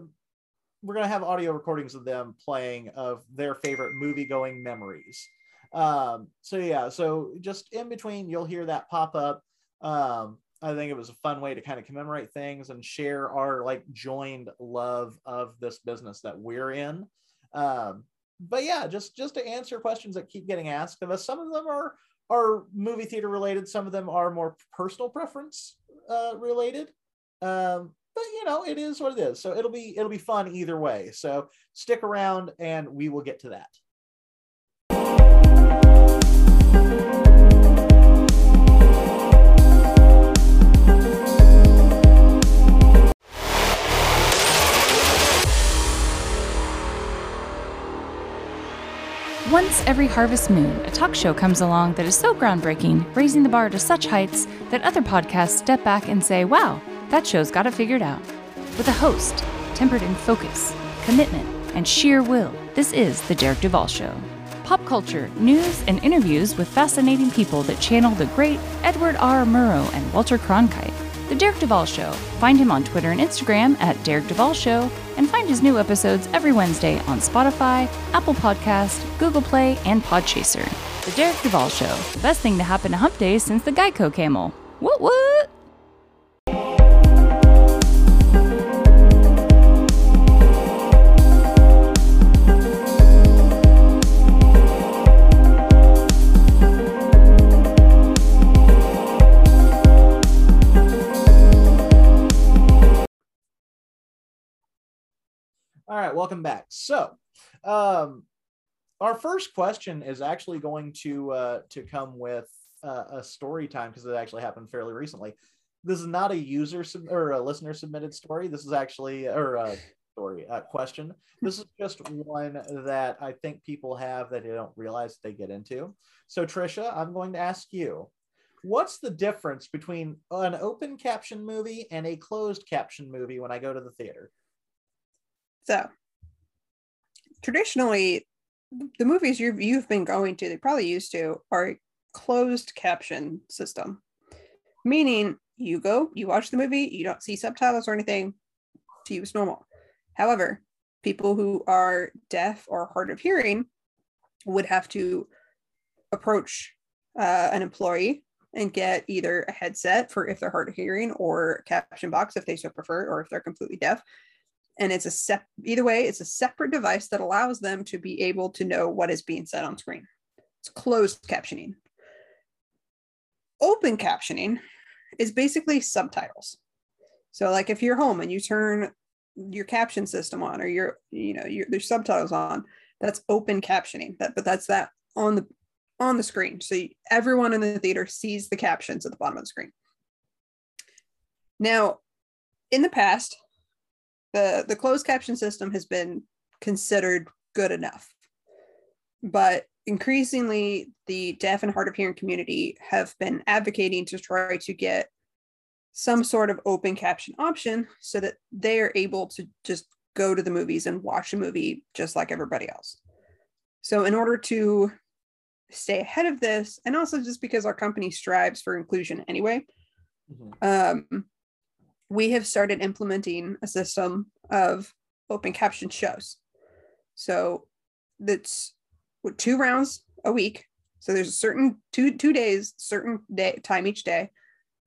we're to have audio recordings of them playing of their favorite movie going memories. Um, so yeah, so just in between, you'll hear that pop up. Um, I think it was a fun way to kind of commemorate things and share our like joined love of this business that we're in. Um, but yeah, just just to answer questions that keep getting asked of us. Some of them are are movie theater related. Some of them are more personal preference uh, related. Um, but you know, it is what it is. So it'll be it'll be fun either way. So stick around, and we will get to that. Once every harvest moon, a talk show comes along that is so groundbreaking, raising the bar to such heights that other podcasts step back and say, wow, that show's got it figured out. With a host, tempered in focus, commitment, and sheer will, this is The Derek Duval Show. Pop culture, news, and interviews with fascinating people that channel the great Edward R. Murrow and Walter Cronkite. The Derek Duval Show. Find him on Twitter and Instagram at Derek Duval Show, and find his new episodes every Wednesday on Spotify, Apple Podcast, Google Play, and Podchaser. The Derek Duval Show. The best thing to happen to Hump Day since the Geico Camel. What what? All right, welcome back. So, um, our first question is actually going to uh, to come with uh, a story time because it actually happened fairly recently. This is not a user sub- or a listener submitted story. This is actually or a story a question. This is just one that I think people have that they don't realize they get into. So, Trisha, I'm going to ask you. What's the difference between an open caption movie and a closed caption movie when I go to the theater? So traditionally, the movies you've you've been going to, they probably used to, are a closed caption system, meaning you go, you watch the movie, you don't see subtitles or anything. To you, it's normal. However, people who are deaf or hard of hearing would have to approach uh, an employee and get either a headset for if they're hard of hearing or a caption box if they so prefer, or if they're completely deaf, and it's a sep either way it's a separate device that allows them to be able to know what is being said on screen. It's closed captioning. Open captioning is basically subtitles. So like if you're home and you turn your caption system on or your you know your there's subtitles on that's open captioning. That but that's that on the on the screen. So you, everyone in the theater sees the captions at the bottom of the screen. Now in the past the the closed caption system has been considered good enough but increasingly the deaf and hard of hearing community have been advocating to try to get some sort of open caption option so that they are able to just go to the movies and watch a movie just like everybody else so in order to stay ahead of this and also just because our company strives for inclusion anyway Mhm. um, we have started implementing a system of open caption shows. So that's two rounds a week. So there's a certain two two days, certain day time each day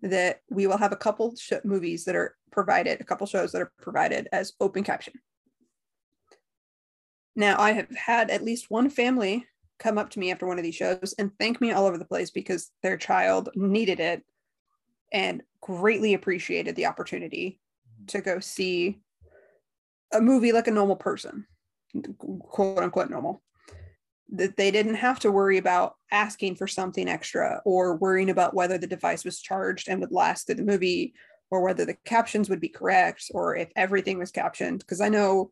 that we will have a couple sh- movies that are provided, a couple shows that are provided as open caption. Now I have had at least one family come up to me after one of these shows and thank me all over the place because their child needed it and greatly appreciated the opportunity to go see a movie like a normal person, quote unquote normal. That they didn't have to worry about asking for something extra or worrying about whether the device was charged and would last through the movie or whether the captions would be correct or if everything was captioned. Because I know,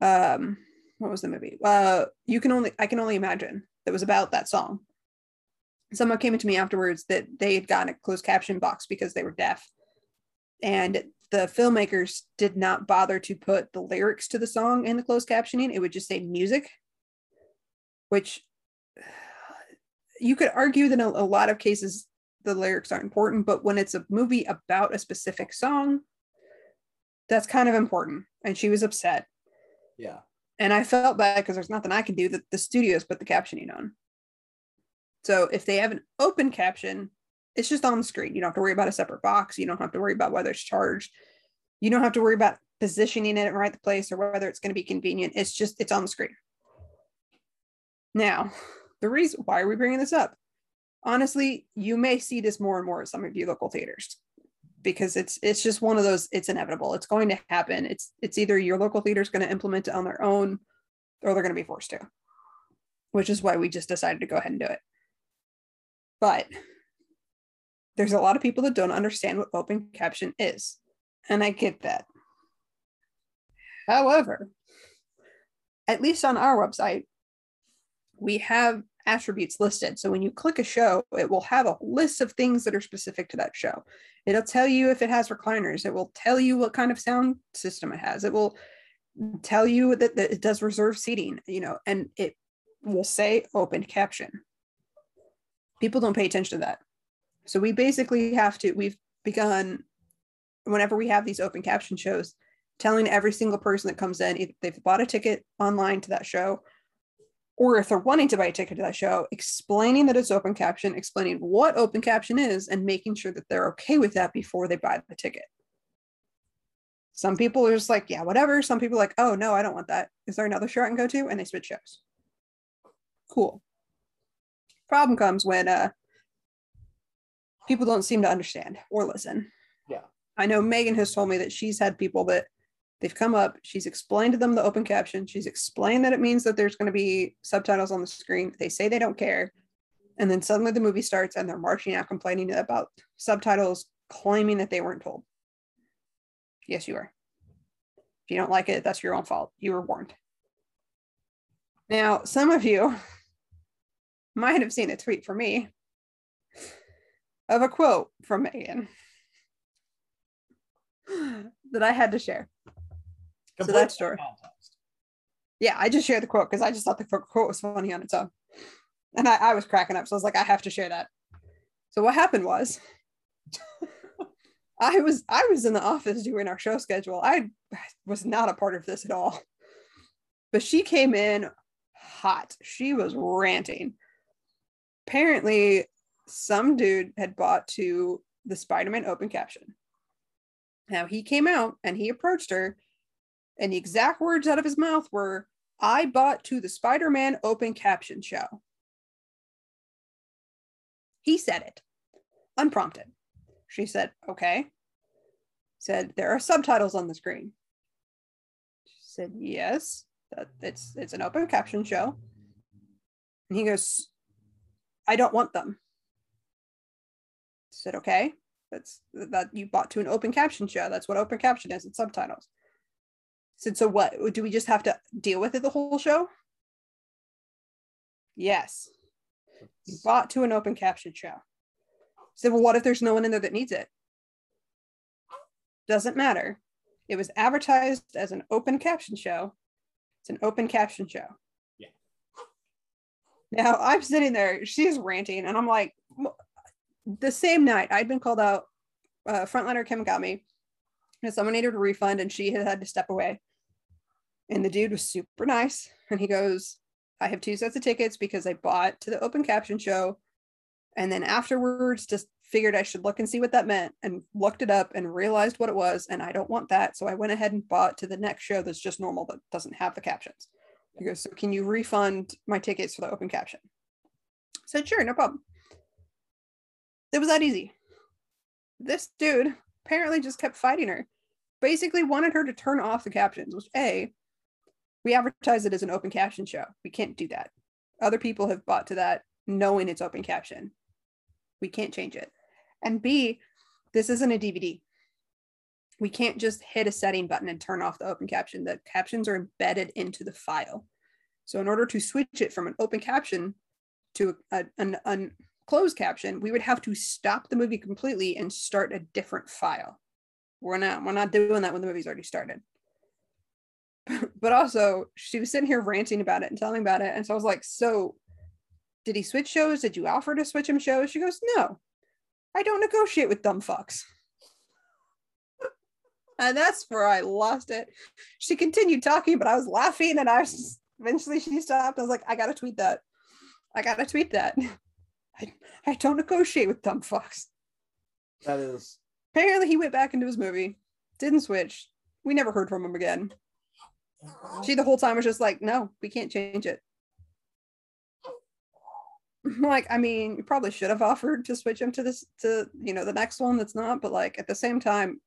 um, what was the movie? Uh, you can only, I can only imagine that was about that song someone came to me afterwards that they had gotten a closed caption box because they were deaf and the filmmakers did not bother to put the lyrics to the song in the closed captioning it would just say music which you could argue that in a, a lot of cases the lyrics aren't important but when it's a movie about a specific song that's kind of important and she was upset Yeah. and I felt bad because there's nothing I can do that the studios put the captioning on. So if they have an open caption, it's just on the screen. You don't have to worry about a separate box. You don't have to worry about whether it's charged. You don't have to worry about positioning it in the right place or whether it's going to be convenient. It's just it's on the screen. Now, the reason why are we bringing this up? Honestly, you may see this more and more at some of your local theaters because it's it's just one of those it's inevitable it's going to happen it's it's either your local theater is going to implement it on their own or they're going to be forced to which is why we just decided to go ahead and do it but there's a lot of people that don't understand what open caption is and i get that however at least on our website we have attributes listed. So when you click a show, it will have a list of things that are specific to that show. It'll tell you if it has recliners. It will tell you what kind of sound system it has. It will tell you that, that it does reserve seating, you know, and it will say open caption. People don't pay attention to that. So we basically have to, we've begun whenever we have these open caption shows, telling every single person that comes in, if they've bought a ticket online to that show or if they're wanting to buy a ticket to that show, explaining that it's open caption, explaining what open caption is, and making sure that they're okay with that before they buy the ticket. Some people are just like, yeah, whatever. Some people are like, oh, no, I don't want that. Is there another show I can go to? And they switch shows. Cool. Problem comes when uh, people don't seem to understand or listen. Yeah. I know Megan has told me that she's had people that They've come up, she's explained to them the open caption. She's explained that it means that there's going to be subtitles on the screen. They say they don't care. And then suddenly the movie starts and they're marching out complaining about subtitles, claiming that they weren't told. Yes, you are. If you don't like it, that's your own fault. You were warned. Now, some of you might have seen a tweet from me of a quote from Megan that I had to share. Complete so that story. context. Yeah, I just shared the quote because I just thought the quote was funny on its own. And I, I was cracking up. So I was like, I have to share that. So what happened was I was I was in the office doing our show schedule. I was not a part of this at all. But she came in hot. She was ranting. Apparently, some dude had bought to the Spider-Man open caption. Now he came out and he approached her and the exact words out of his mouth were, I bought to the Spider Man open caption show. He said it, unprompted. She said, okay. Said, there are subtitles on the screen. She said, yes, that it's it's an open caption show. And he goes, I don't want them. I said, okay, that's that you bought to an open caption show. That's what open caption is, it's subtitles said, so what? Do we just have to deal with it the whole show? Yes. You bought to an open caption show. said, well, what if there's no one in there that needs it? Doesn't matter. It was advertised as an open caption show. It's an open caption show. Now I'm sitting there, she's ranting, and I'm like, the same night I'd been called out, uh, frontliner Kim got me because someone needed a refund and she had had to step away. And the dude was super nice. And he goes, I have two sets of tickets because I bought to the open caption show. And then afterwards, just figured I should look and see what that meant and looked it up and realized what it was. And I don't want that. So I went ahead and bought to the next show that's just normal that doesn't have the captions. He goes, So can you refund my tickets for the open caption? I said, Sure, no problem. It was that easy. This dude apparently just kept fighting her. Basically wanted her to turn off the captions, which A, we advertise it as an open caption show. We can't do that. Other people have bought to that knowing it's open caption. We can't change it. And B, this isn't a DVD. We can't just hit a setting button and turn off the open caption. The captions are embedded into the file. So in order to switch it from an open caption to a, an, an closed caption, we would have to stop the movie completely and start a different file. We're not we're not doing that when the movie's already started. but also she was sitting here ranting about it and telling about it. And so I was like, so did he switch shows? Did you offer to switch him shows? She goes, no, I don't negotiate with dumb fucks. And that's where I lost it. She continued talking, but I was laughing and I was just, eventually she stopped. I was like, I gotta tweet that. I gotta tweet that. I, I don't negotiate with dumb fucks. That is. Apparently he went back into his movie, didn't switch. We never heard from him again. She the whole time was just like, no, we can't change it. like i mean you probably should have offered to switch him to this to you know the next one that's not but like at the same time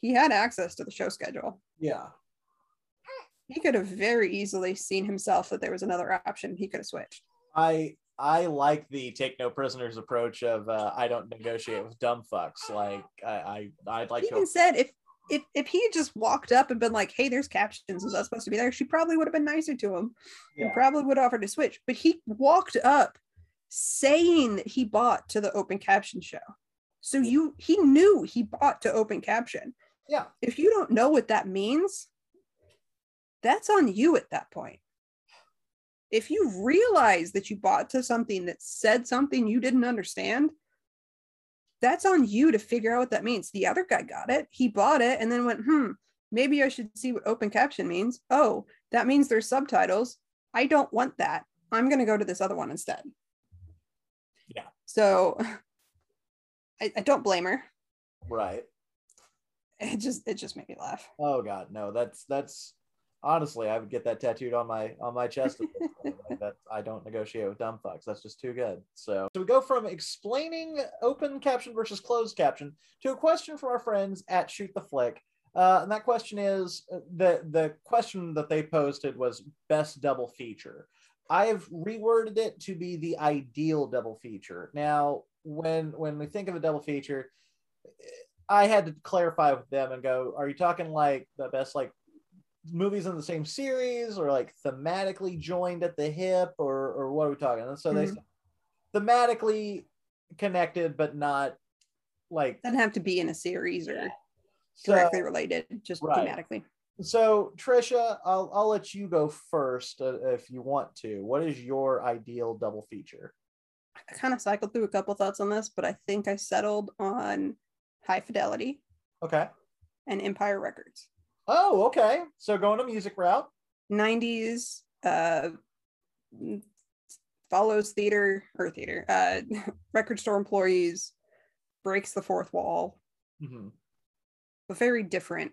he had access to the show schedule. Yeah. he could have very easily seen himself that there was another option he could have switched. I I like the take no prisoners approach of uh, I don't negotiate with dumb fucks. Like I, I I'd like he to even said if if if he had just walked up and been like hey there's captions. Is that supposed to be there? She probably would have been nicer to him and probably would have offered to switch. But he walked up saying that he bought to the open caption show. So you he knew he bought to open caption yeah. if you don't know what that means, that's on you at that point. If you realize that you bought to something that said something you didn't understand, that's on you to figure out what that means. The other guy got it, he bought it, and then went, hmm, maybe I should see what open caption means. Oh, that means there's subtitles. I don't want that. I'm going to go to this other one instead. Yeah. So I, I don't blame her. Right. It just it just made me laugh. Oh god, no. That's that's honestly, I would get that tattooed on my on my chest. at this point. Like, that I don't negotiate with dumb fucks. That's just too good. So, so we go from explaining open caption versus closed caption to a question from our friends at Shoot the Flick. Uh, and that question is uh, the the question that they posted was best double feature. I've reworded it to be the ideal double feature. Now, when when we think of a double feature, I had to clarify with them and go, are you talking like the best like movies in the same series or like thematically joined at the hip or or what are we talking? And so they Mhm. said thematically connected but not like Doesn't have to be in a series or so, directly related, just Right. thematically. so Trisha, I'll I'll let you go first uh, if you want to. What is your ideal double feature? I kind of cycled through a couple thoughts on this, but I think I settled on High Fidelity Okay. and Empire Records. Oh, okay. So going to music route. 90s uh follows theater or theater uh record store employees breaks the fourth wall Mhm. but very different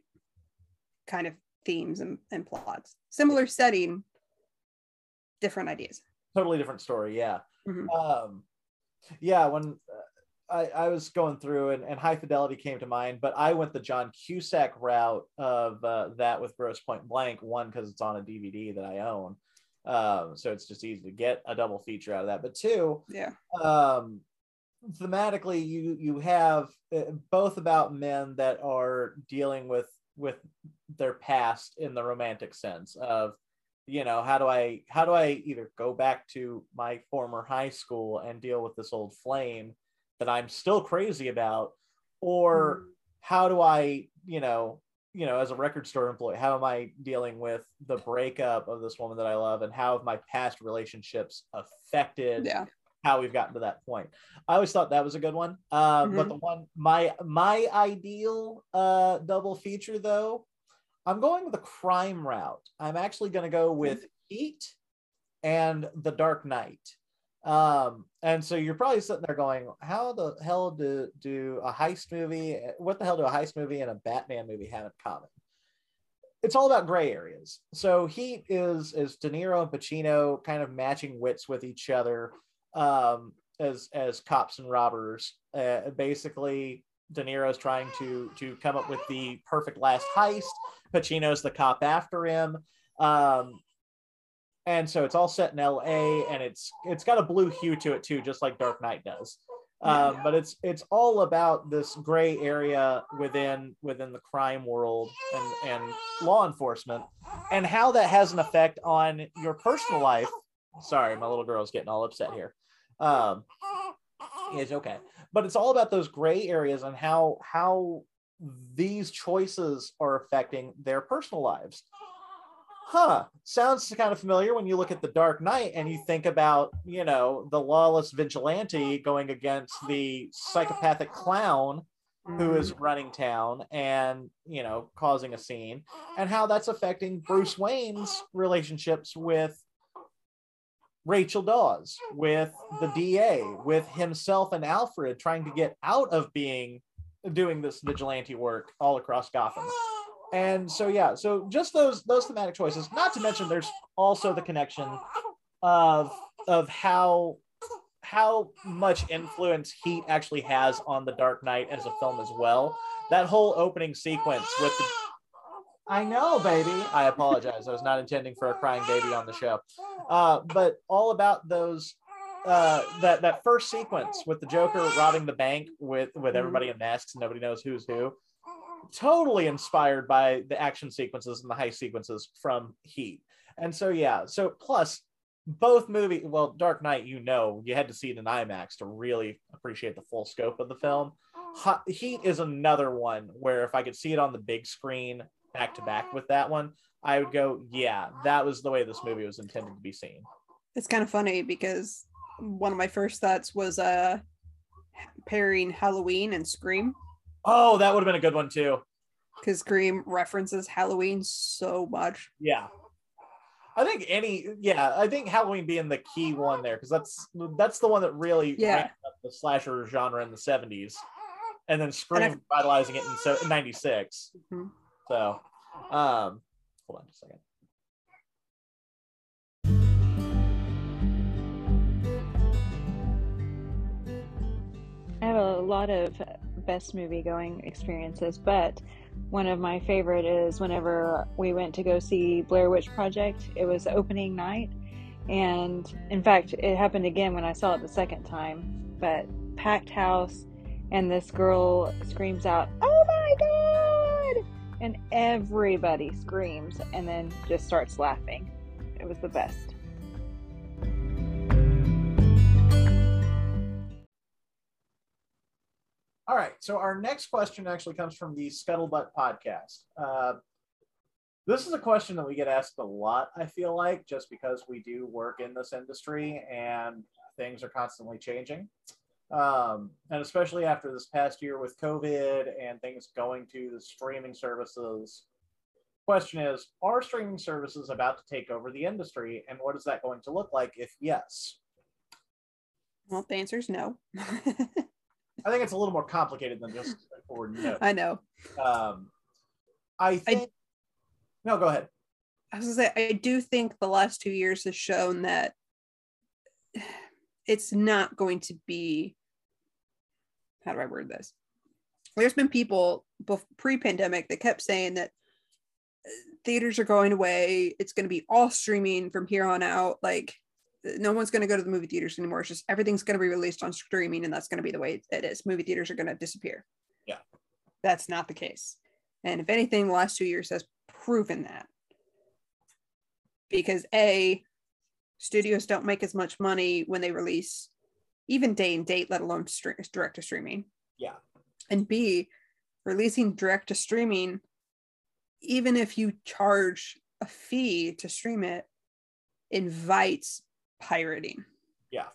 kind of themes and, and plots similar setting different ideas Totally different story. Yeah. Mhm. um yeah when uh, I, I was going through and, and high fidelity came to mind but i went the john cusack route of uh, that with Grosse Pointe Blank one because it's on a dvd that i own. Um, so it's just easy to get a double feature out of that. But two yeah. um, thematically you you have uh, both about men that are dealing with with their past in the romantic sense of you know how do i how do i either go back to my former high school and deal with this old flame that i'm still crazy about or how do i you know you know as a record store employee how am i dealing with the breakup of this woman that i love and how have my past relationships affected yeah how we've gotten to that point. I always thought that was a good one. Uh, But Mhm. the one my my ideal uh, double feature though, I'm going with a crime route. I'm actually going to go with Heat and The Dark Knight. Um, and so you're probably sitting there going, "How the hell do do a heist movie? What the hell do a heist movie and a Batman movie have in common?" It's all about gray areas. So Heat is is De Niro and Pacino kind of matching wits with each other um, as as cops and robbers. Uh, basically, De Niro's trying to to come up with the perfect last heist. Pacino's the cop after him. Um, and so it's all set in L.A. and it's it's got a blue hue to it too, just like Dark Knight does. Um, but it's it's all about this gray area within within the crime world and and law enforcement, and how that has an effect on your personal life. Sorry, my little girl's getting all upset here. Um, it's okay, but it's all about those gray areas and how how these choices are affecting their personal lives huh sounds kind of familiar when you look at the dark knight and you think about you know the lawless vigilante going against the psychopathic clown who is mm-hmm. running town and you know causing a scene and how that's affecting bruce wayne's relationships with rachel dawes with the da with himself and alfred trying to get out of being doing this vigilante work all across gotham and so yeah so just those those thematic choices not to mention there's also the connection of of how how much influence Heat actually has on The Dark Knight as a film as well. That whole opening sequence with the I know, baby. I apologize. I was not intending for a crying baby on the show. Uh, but all about those uh, that that first sequence with the Joker robbing the bank with with everybody in masks, and nobody knows who's who. Totally inspired by the action sequences and the high sequences from Heat. And so yeah, so plus both movie well Dark Knight, you know, you had to see it in IMAX to really appreciate the full scope of the film. Heat is another one where if I could see it on the big screen back to back with that one, I would go, yeah, that was the way this movie was intended to be seen. It's kind of funny because one of my first thoughts was uh pairing Halloween and Scream Oh, that would have been a good one too. because Scream references Halloween so much. Yeah. I think any yeah, I think Halloween being the key one there because that's that's the one that really Yeah. up the slasher genre in the 70s. And then Scream revitalizing it in so- 96. Mhm. So, um hold on just a second. Have a lot of best movie going experiences, but one of my favorite is whenever we went to go see Blair Witch Project. It was opening night, and in fact, it happened again when I saw it the second time. But packed house, and this girl screams out, "Oh my god!" and everybody screams, and then just starts laughing. It was the best. All right. So our next question actually comes from the Scuttlebutt podcast. Uh, this is a question that we get asked a lot, I feel like, just because we do work in this industry and things are constantly changing. Um, and especially after this past year with COVID and things going to the streaming services. Question is Are streaming services about to take over the industry? And what is that going to look like if yes? Well, the answer is no. I think it's a little more complicated than just straightforward no. I know. Um, I think. no, go ahead. I was gonna say I do think the last two years has shown that it's not going to be how do I word this? There's been people pre-pandemic that kept saying that uh, theaters are going away. It's going to be all streaming from here on out. Like no one's going to go to the movie theaters anymore. It's just everything's going to be released on streaming, and that's going to be the way it is. Movie theaters are going to disappear. Yeah. that's not the case. And if anything, the last two years has proven that because a studios don't make as much money when they release even day and date let alone direct to streaming Yeah. and b releasing direct to streaming even if you charge a fee to stream it invites pirating Yeah.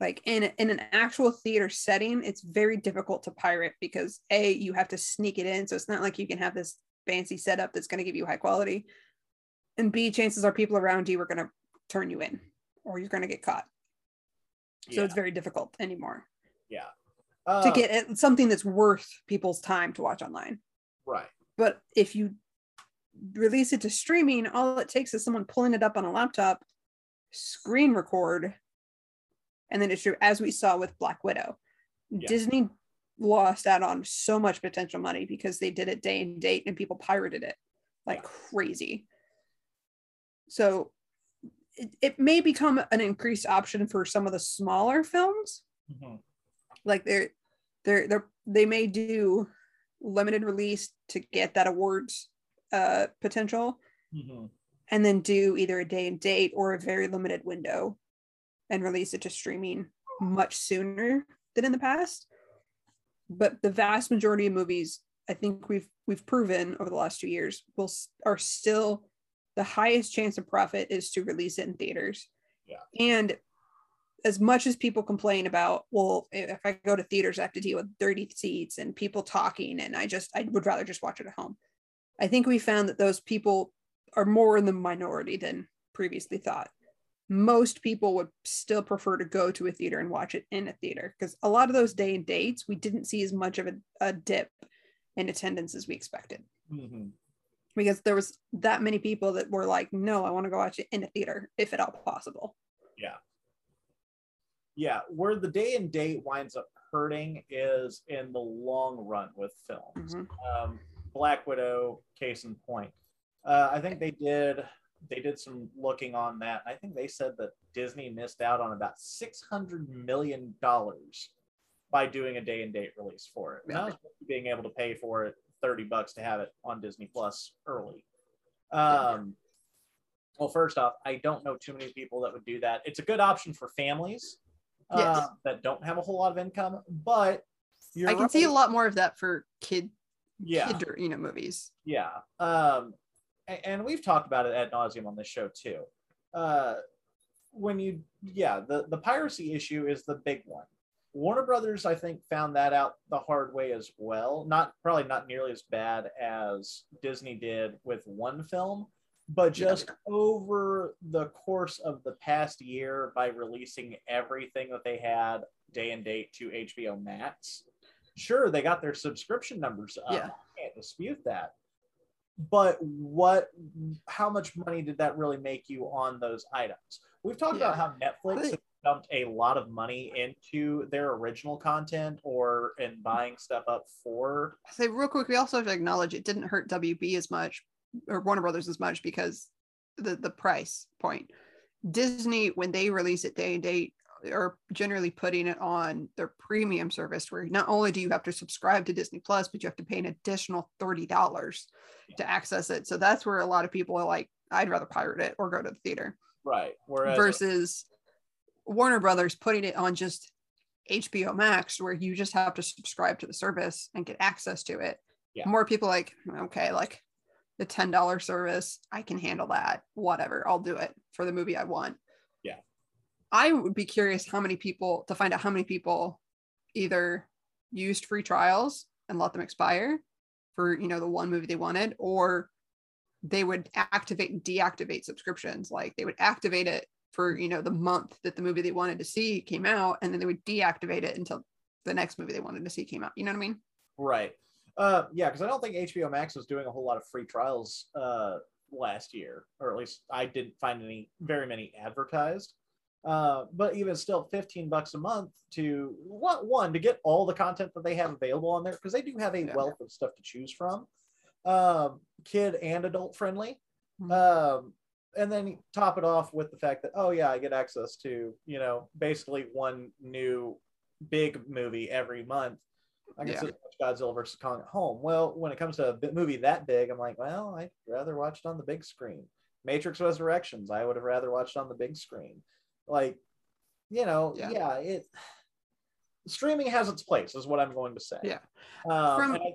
like in in an actual theater setting it's very difficult to pirate because a you have to sneak it in so it's not like you can have this fancy setup that's going to give you high quality and b chances are people around you are going to turn you in or you're going to get caught so Yeah. it's very difficult anymore Uh, to get it, something that's worth people's time to watch online right. but if you release it to streaming all it takes is someone pulling it up on a laptop screen record and then it's true as we saw with black widow Yeah. disney lost out on so much potential money because they did it day and date and people pirated it like crazy so it, it may become an increased option for some of the smaller films Mhm. like they're they're they're they may do limited release to get that awards uh potential Mhm. And then do either a day and date or a very limited window and release it to streaming much sooner than in the past. But the vast majority of movies i think we've we've proven over the last two years will are still the highest chance of profit is to release it in theaters. Yeah. and as much as people complain about well if i go to theaters i have to deal with dirty seats and people talking and i just i would rather just watch it at home. I think we found that those people are more in the minority than previously thought most people would still prefer to go to a theater and watch it in a theater because a lot of those day and dates we didn't see as much of a, a dip in attendance as we expected Mhm. because there was that many people that were like no i want to go watch it in a theater if at all possible yeah, Yeah. where the day and date winds up hurting is in the long run with films. Mhm. Um, Black Widow, case in point. Uh, I think they did they did some looking on that. I think they said that Disney missed out on about six hundred million dollars by doing a day and date release for it. And that was being able to pay for it thirty bucks to have it on Disney Plus early. Um, well, first off, I don't know too many people that would do that. It's a good option for families uh, Yes. that don't have a whole lot of income, but you're I can see a lot more of that for kid, Yeah, kid you know, movies. yeah. Um, and, we've talked about it ad nauseum on this show too. Uh, when you, yeah, the the piracy issue is the big one. Warner Brothers, I think, found that out the hard way as well. Not probably not nearly as bad as Disney did with one film, but Yeah. just over the course of the past year by releasing everything that they had day and date to HBO Max. Sure, they got their subscription numbers up. Yeah. Can't dispute that. But what how much money did that really make you on those items? We've talked about how Netflix has dumped a lot of money into their original content or in buying stuff up for I say real quick, we also have to acknowledge it didn't hurt WB as much or Warner Brothers as much because the the price point. Disney, when they release it day and date, are generally putting it on their premium service where not only do you have to subscribe to Disney Plus, but you have to pay an additional $30 to access it. So that's where a lot of people are like, I'd rather pirate it or go to the theater right. Whereas versus Warner Brothers putting it on just HBO Max, where you just have to subscribe to the service and get access to it. Yeah. More people like, okay, like the $10 service, I can handle that. Whatever, I'll do it for the movie I want. I would be curious how many people to find out how many people either used free trials and let them expire for you know the one movie they wanted or they would activate and deactivate subscriptions like they would activate it for you know the month that the movie they wanted to see came out and then they would deactivate it until the next movie they wanted to see came out you know what i mean Right. Uh, yeah, because I don't think HBO Max was doing a whole lot of free trials uh, last year, or at least I didn't find any very many advertised. Uh, but even still, fifteen bucks a month to what one to get all the content that they have available on there because they do have a Yeah. wealth of stuff to choose from, um, kid and adult friendly. Mhm. Um, and then top it off with the fact that oh yeah, I get access to you know basically one new big movie every month. I can Yeah. sit watch Godzilla versus Kong at home. Well, when it comes to a bi- movie that big, I'm like, well, I'd rather watch it on the big screen. Matrix Resurrections, I would have rather watched on the big screen. Like, you know, Yeah. yeah, it streaming has its place, is what I'm going to say. Yeah. Um, From- I-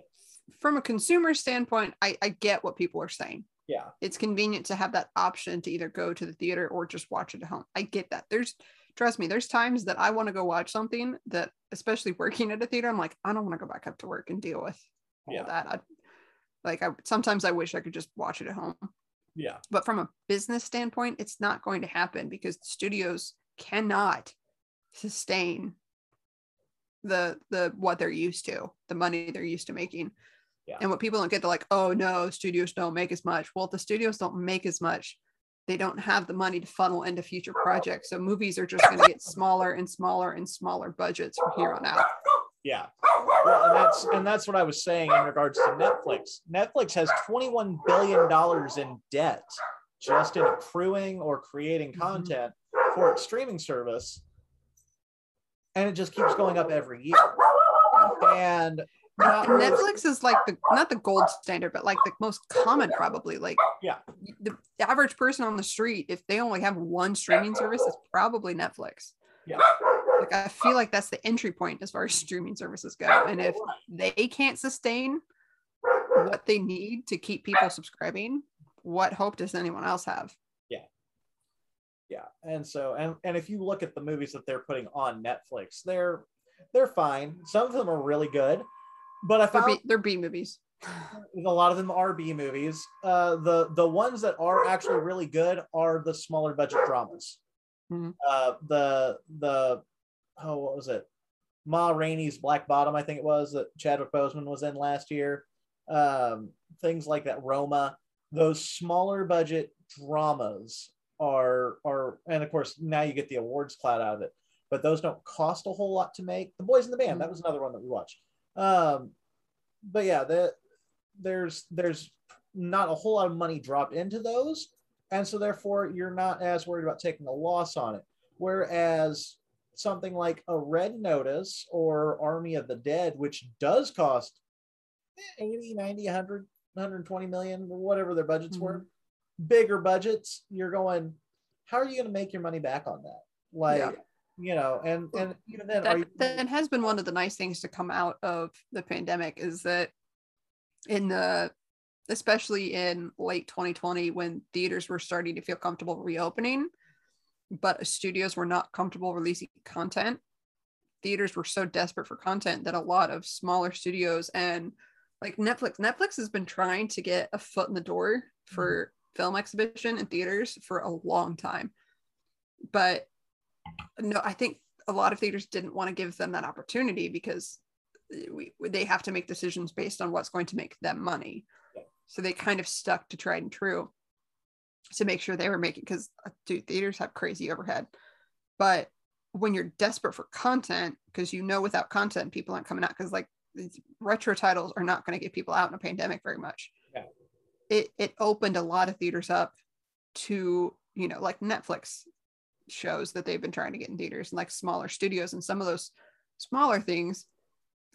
from a consumer standpoint I, I get what people are saying yeah. it's convenient to have that option to either go to the theater or just watch it at home. I get that. There's trust me, there's times that I want to go watch something that especially working at a theater, I'm like, I don't want to go back up to work and deal with all Yeah. that. I like I sometimes I wish I could just watch it at home. Yeah. But from a business standpoint, it's not going to happen because studios cannot sustain the the what they're used to, the money they're used to making. Yeah. And what people don't get, they're like, oh no, studios don't make as much. Well, if the studios don't make as much, they don't have the money to funnel into future projects. So movies are just going to get smaller and smaller and smaller budgets from here on out. Yeah. Well, and that's and that's what I was saying in regards to Netflix. Netflix has 21 billion dollars in debt just in accruing or creating Mhm. content for its streaming service. And it just keeps going up every year. And Netflix is like the not the gold standard, but like the most common probably. Like Yeah. the average person on the street, if they only have one streaming service, it's probably Netflix. Yeah. Like I feel like that's the entry point as far as streaming services go. And if they can't sustain what they need to keep people subscribing, what hope does anyone else have? yeah Yeah. and so and and if you look at the movies that they're putting on netflix they're they're fine some of them are really good but i They're B, they're B movies. a lot of them are b movies uh the the ones that are actually really good are the smaller budget dramas Mhm. uh the the oh what was it ma rainey's black bottom i think it was that chadwick boseman was in last year um things like that roma those smaller budget dramas are are and of course now you get the awards cloud out of it but those don't cost a whole lot to make. The Boys in the Band, Mhm. that was another one that we watched. Um, but yeah, the, there's there's not a whole lot of money dropped into those, and so therefore you're not as worried about taking a loss on it. Whereas something like a Red Notice or Army of the Dead, which does cost 80, 90, 100, 120 million, whatever their budgets mm-hmm. were, bigger budgets, you're going, how are you going to make your money back on that? Like, Yeah. you know, and and even then, that, you, that has been one of the nice things to come out of the pandemic is that in the especially in late 2020 when theaters were starting to feel comfortable reopening but studios were not comfortable releasing content. Theaters were so desperate for content that a lot of smaller studios and like netflix netflix has been trying to get a foot in the door for mm-hmm. film exhibition in theaters for a long time. But no i think a lot of theaters didn't want to give them that opportunity because eh, we, they have to make decisions based on what's going to make them money. So they kind of stuck to tried and true to make sure they were making because uh, dude, theaters have crazy overhead. But when you're desperate for content, because you know without content people aren't coming out because like retro titles are not going to get people out in a pandemic very much. Yeah. It it opened a lot of theaters up to you know like Netflix shows that they've been trying to get in theaters and like smaller studios and some of those smaller things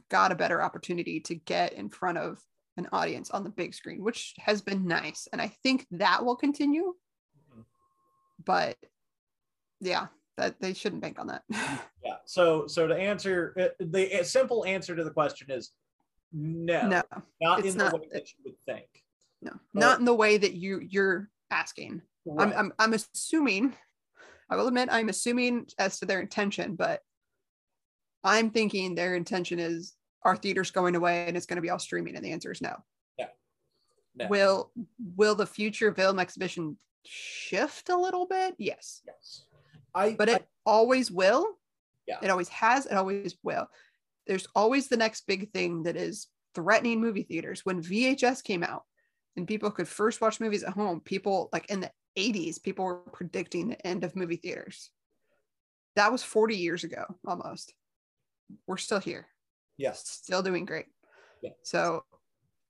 got a better opportunity to get in front of an audience on the big screen which has been nice and i think that will continue Mhm. but yeah that they shouldn't bank on that yeah. So so to answer uh, the simple answer to the question is no, no not in the way that you would think. no not in the way that you you're asking I'm, I'm i'm assuming i will admit i'm assuming as to their intention but i'm thinking their intention is our theaters going away and it's going to be all streaming? And the answer is no. No. will will the future film exhibition shift a little bit? Yes. Yes. I but I- it always will. Yeah. it always has it always will. There's always the next big thing that is threatening movie theaters. When vhs came out and people could first watch movies at home people like in the 80s people were predicting the end of movie theaters. That was 40 years ago almost. We're still here yes. still doing great Yeah. so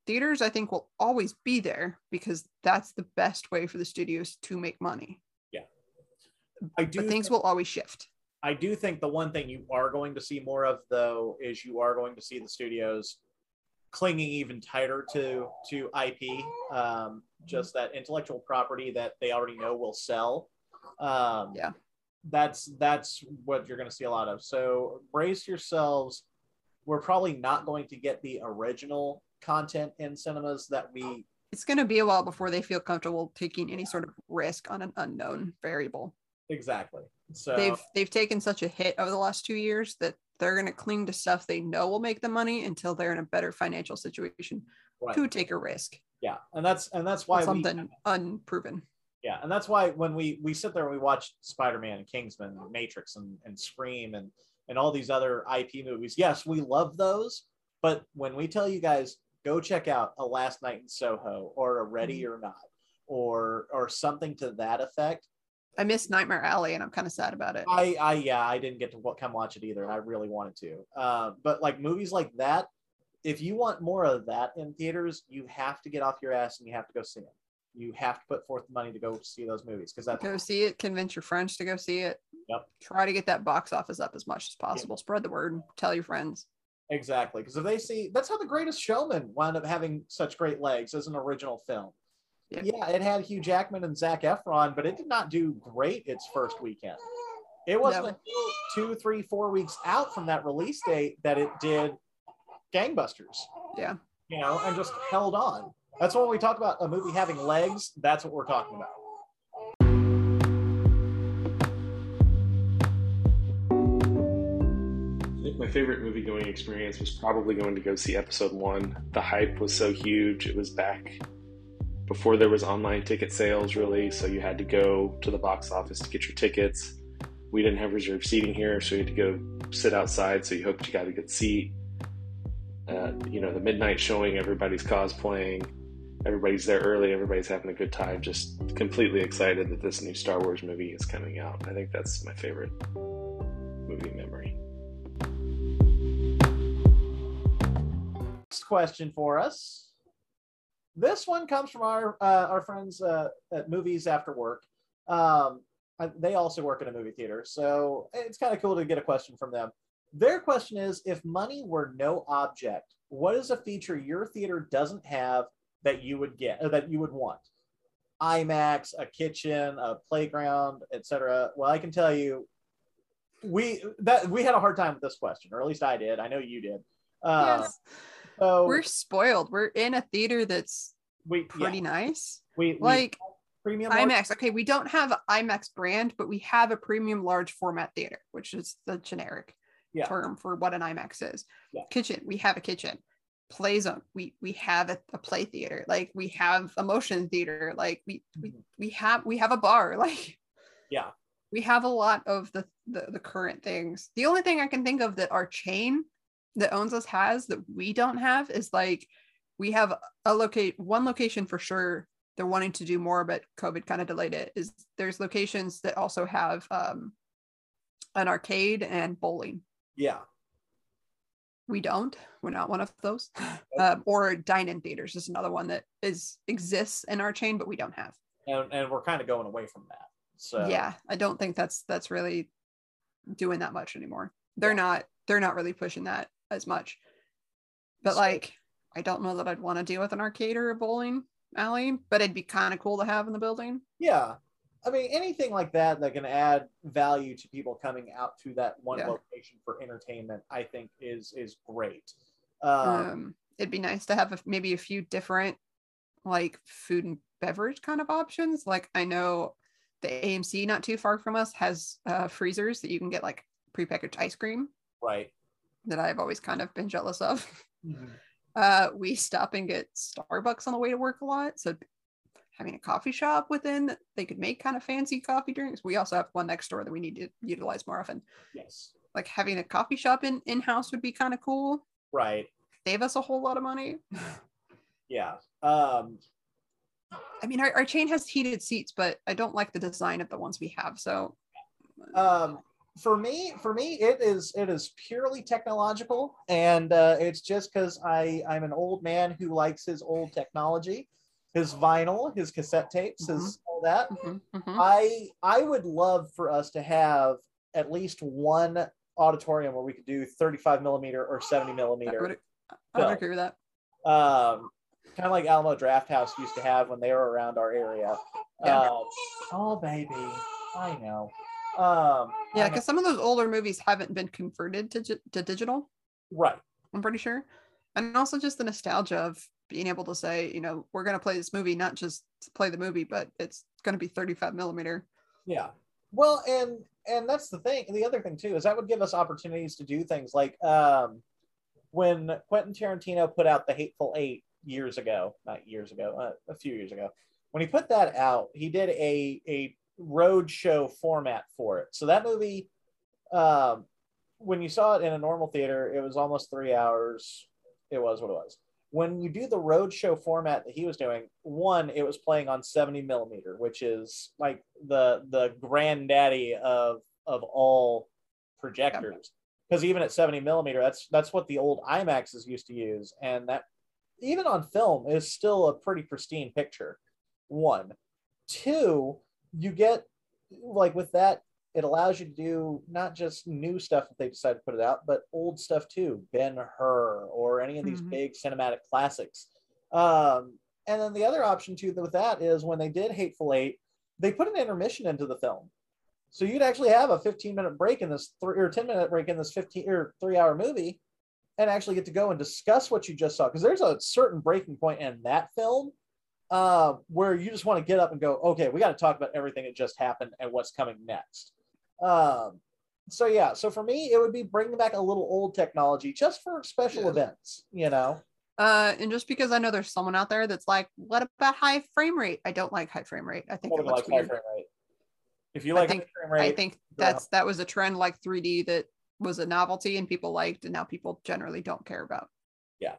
theaters i think will always be there because that's the best way for the studios to make money Yeah. I do but things will always shift I do think the one thing you are going to see more of though is you are going to see the studios clinging even tighter to to IP, um, just that intellectual property that they already know will sell. Um, Yeah. that's that's what you're going to see a lot of. So brace yourselves. We're probably not going to get the original content in cinemas that we it's going to be a while before they feel comfortable taking any sort of risk on an unknown variable. exactly. So They've they've taken such a hit over the last two years that they're going to cling to stuff they know will make them money until they're in a better financial situation right. to take a risk yeah, and that's and that's why on we, something unproven. Yeah, and that's why when we we sit there and we watch Spider-Man and Kingsman, and Matrix, and and Scream, and and all these other IP movies, yes, we love those. But when we tell you guys go check out a Last Night in Soho or a Ready or Not or or something to that effect, I missed Nightmare Alley and I'm kind of sad about it. I I yeah I didn't get to come watch it either, and I really wanted to. Uh, but like movies like that, if you want more of that in theaters, you have to get off your ass and you have to go see them. You have to put forth the money to go see those movies because that's Go see it, convince your friends to go see it. Yep. Try to get that box office up as much as possible. Spread the word, tell your friends. Exactly, because if they see, that's how the Greatest Showman wound up having such great legs as an original film. Yeah. Yeah, it had Hugh Jackman and Zac Efron, but it did not do great its first weekend. It wasn't No. two, three, four weeks out from that release date that it did gangbusters. Yeah. You know, and just held on. That's when we talk about a movie having legs. That's what we're talking about. I think my favorite movie going experience was probably going to go see episode one. The hype was so huge. It was back before there was online ticket sales, really. So you had to go to the box office to get your tickets. We didn't have reserved seating here, so you had to go sit outside. So you hoped you got a good seat. Uh, you know, the midnight showing, everybody's cosplaying. Everybody's there early. Everybody's having a good time. Just completely excited that this new Star Wars movie is coming out. I think that's my favorite movie memory. Next question for us. This one comes from our uh, our friends uh, at Movies After Work. Um, they also work in a movie theater, so it's kind of cool to get a question from them. Their question is: If money were no object, what is a feature your theater doesn't have that you would get, or that you would want? IMAX, a kitchen, a playground, etc. Well, I can tell you, we that we had a hard time with this question, or at least I did. I know you did. Uh, Yes. So We're spoiled. We're in a theater that's we pretty yeah, nice. we, we Like premium large- IMAX. Okay, we don't have IMAX brand, but we have a premium large format theater, which is the generic Yeah. term for what an IMAX is. Yeah. Kitchen, we have a kitchen. Play zone, we we have a, a play theater. Like we have a motion theater. Like we we, Mhm. we have we have a bar. Like Yeah. we have a lot of the, the the current things. The only thing I can think of that our chain that owns us has that we don't have is like we have a locate one location for sure they're wanting to do more but covid kind of delayed it is there's locations that also have um an arcade and bowling Yeah. We don't we're not one of those um, or dine-in theaters is another one that is exists in our chain but we don't have And and we're kind of going away from that. So yeah i don't think that's that's really doing that much anymore they're Yeah. not they're not really pushing that as much but So- like i don't know that i'd want to deal with an arcade or a bowling alley but it'd be kind of cool to have in the building Yeah. I mean, anything like that that can add value to people coming out to that one Yeah. location for entertainment, I think is is great. Um, um it'd be nice to have a, maybe a few different like food and beverage kind of options like i know the amc not too far from us has uh, freezers that you can get like prepackaged ice cream right. that i've always kind of been jealous of Mhm. uh we stop and get starbucks on the way to work a lot so having a coffee shop within they could make kind of fancy coffee drinks we also have one next door that we need to utilize more often Yes. like having a coffee shop in in-house would be kind of cool Right. save us a whole lot of money Yeah. Um, i mean our, our chain has heated seats but i don't like the design of the ones we have so um, for me, for me, it is it is purely technological, and uh, it's just because I I'm an old man who likes his old technology, his vinyl, his cassette tapes, his all that. mhm, mhm. I I would love for us to have at least one auditorium where we could do 35 millimeter or 70 I millimeter. would, I would agree with that Um, kind of like Alamo Drafthouse used to have when they were around our area. Yeah. Um, oh baby, I know. Um, yeah because some of those older movies haven't been converted to, to digital right. i'm pretty sure and also just the nostalgia of being able to say you know we're going to play this movie not just play the movie but it's going to be 35 millimeter Yeah. Well, and and that's the thing. The other thing too is that would give us opportunities to do things like um, when Quentin Tarantino put out The Hateful Eight years ago, not years ago, uh, a few years ago. When he put that out, he did a a road show format for it. So that movie, um, when you saw it in a normal theater, it was almost three hours. It was what it was. When you do the road show format that he was doing, one, it was playing on 70 millimeter, which is like the the granddaddy of of all projectors. Because even at 70 millimeter, that's that's what the old IMAXs used to use, and that even on film is still a pretty pristine picture. One, two, you get like with that it allows you to do not just new stuff if they decide to put it out, but old stuff too. Ben Hur or any of these Mhm. big cinematic classics. Um, and then the other option too with that is when they did Hateful Eight, they put an intermission into the film. So you'd actually have a 15 minute break in this three or 10 minute break in this 15 or three hour movie and actually get to go and discuss what you just saw. Because there's a certain breaking point in that film uh, where you just want to get up and go, okay, we got to talk about everything that just happened and what's coming next. Um, so yeah, so for me, it would be bringing back a little old technology just for special Yeah. events, you know. uh and just because i know there's someone out there that's like what about high frame rate i don't like high frame rate i think Nobody looks likes high frame rate. If you I like think- high frame rate, I think that's that was a trend like 3D that was a novelty and people liked, and now people generally don't care about. Yeah.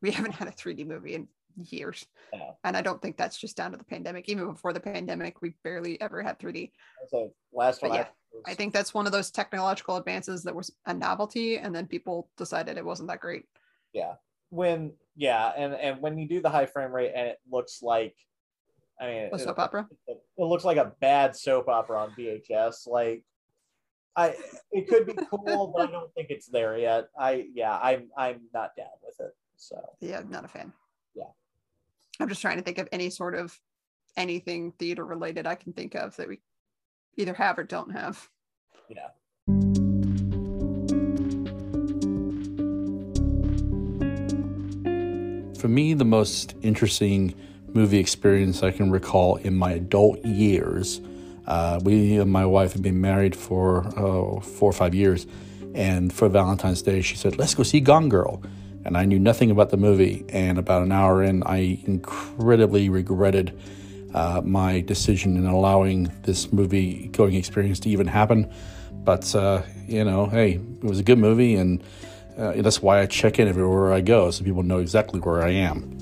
We haven't had a 3D movie in years. Yeah. And I don't think that's just down to the pandemic. Even before the pandemic, we barely ever had 3D. so last But one yeah. I think that's one of those technological advances that was a novelty, and then people decided it wasn't that great. Yeah. When yeah, and and when you do the high frame rate and it looks like, I mean, A it, soap opera. it looks like a bad soap opera on VHS. Like, I it could be cool, but I don't think it's there yet. I yeah, I'm I'm not down with it. So Yeah, I'm not a fan. Yeah. I'm just trying to think of any sort of anything theater related I can think of that we either have or don't have. yeah. For me, the most interesting movie experience I can recall in my adult years. Uh, we and my wife have been married for uh, four or five years, and for Valentine's Day, she said, "Let's go see Gone Girl," and I knew nothing about the movie. And about an hour in, I incredibly regretted uh, my decision in allowing this movie going experience to even happen. But uh, you know, hey, it was a good movie, and uh, that's why I check in everywhere I go, so people know exactly where I am.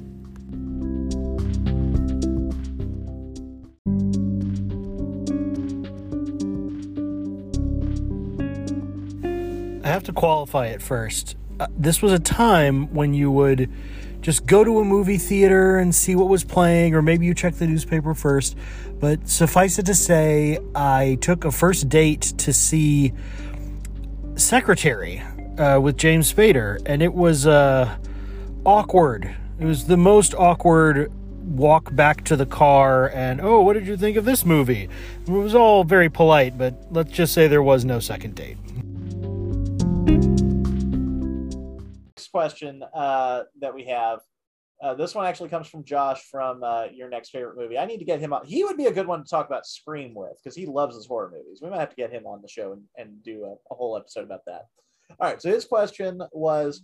I have to qualify it first. Uh, this was a time when you would just go to a movie theater and see what was playing, or maybe you check the newspaper first. But suffice it to say, I took a first date to see Secretary uh, with James Spader, and it was uh, awkward. It was the most awkward walk back to the car and oh what did you think of this movie it was all very polite but let's just say there was no second date question uh, that we have. Uh, this one actually comes from Josh from uh, your next favorite movie. I need to get him on. He would be a good one to talk about Scream with because he loves his horror movies. We might have to get him on the show and, and do a, a whole episode about that. All right. So his question was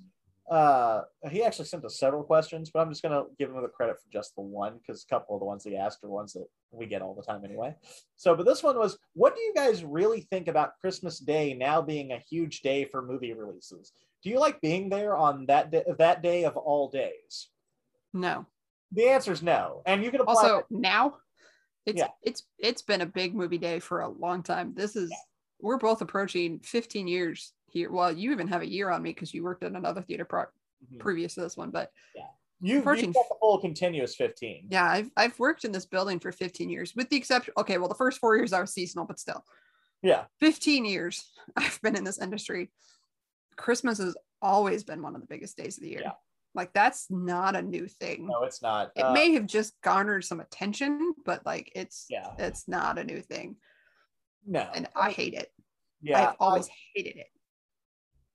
uh, he actually sent us several questions, but I'm just going to give him the credit for just the one because a couple of the ones he asked are ones that we get all the time anyway. So, but this one was what do you guys really think about Christmas Day now being a huge day for movie releases? Do you like being there on that day, that day of all days? No. The answer is no. And you can apply Also, now it's Yeah. it's it's been a big movie day for a long time. This is we're both approaching 15 years here. Well, you even have a year on me because you worked at another theater pro- Mhm. previous to this one, but you, approaching- you've got the full continuous 15. yeah, I've I've worked in this building for 15 years, with the exception. Okay, well, the first four years I was seasonal, but still, Yeah. 15 years I've been in this industry. Christmas has always been one of the biggest days of the year. Yeah. Like that's not a new thing. No, it's not. It Uh, may have just garnered some attention, but like it's Yeah. it's not a new thing. no. And I hate it. yeah. I've always hated it.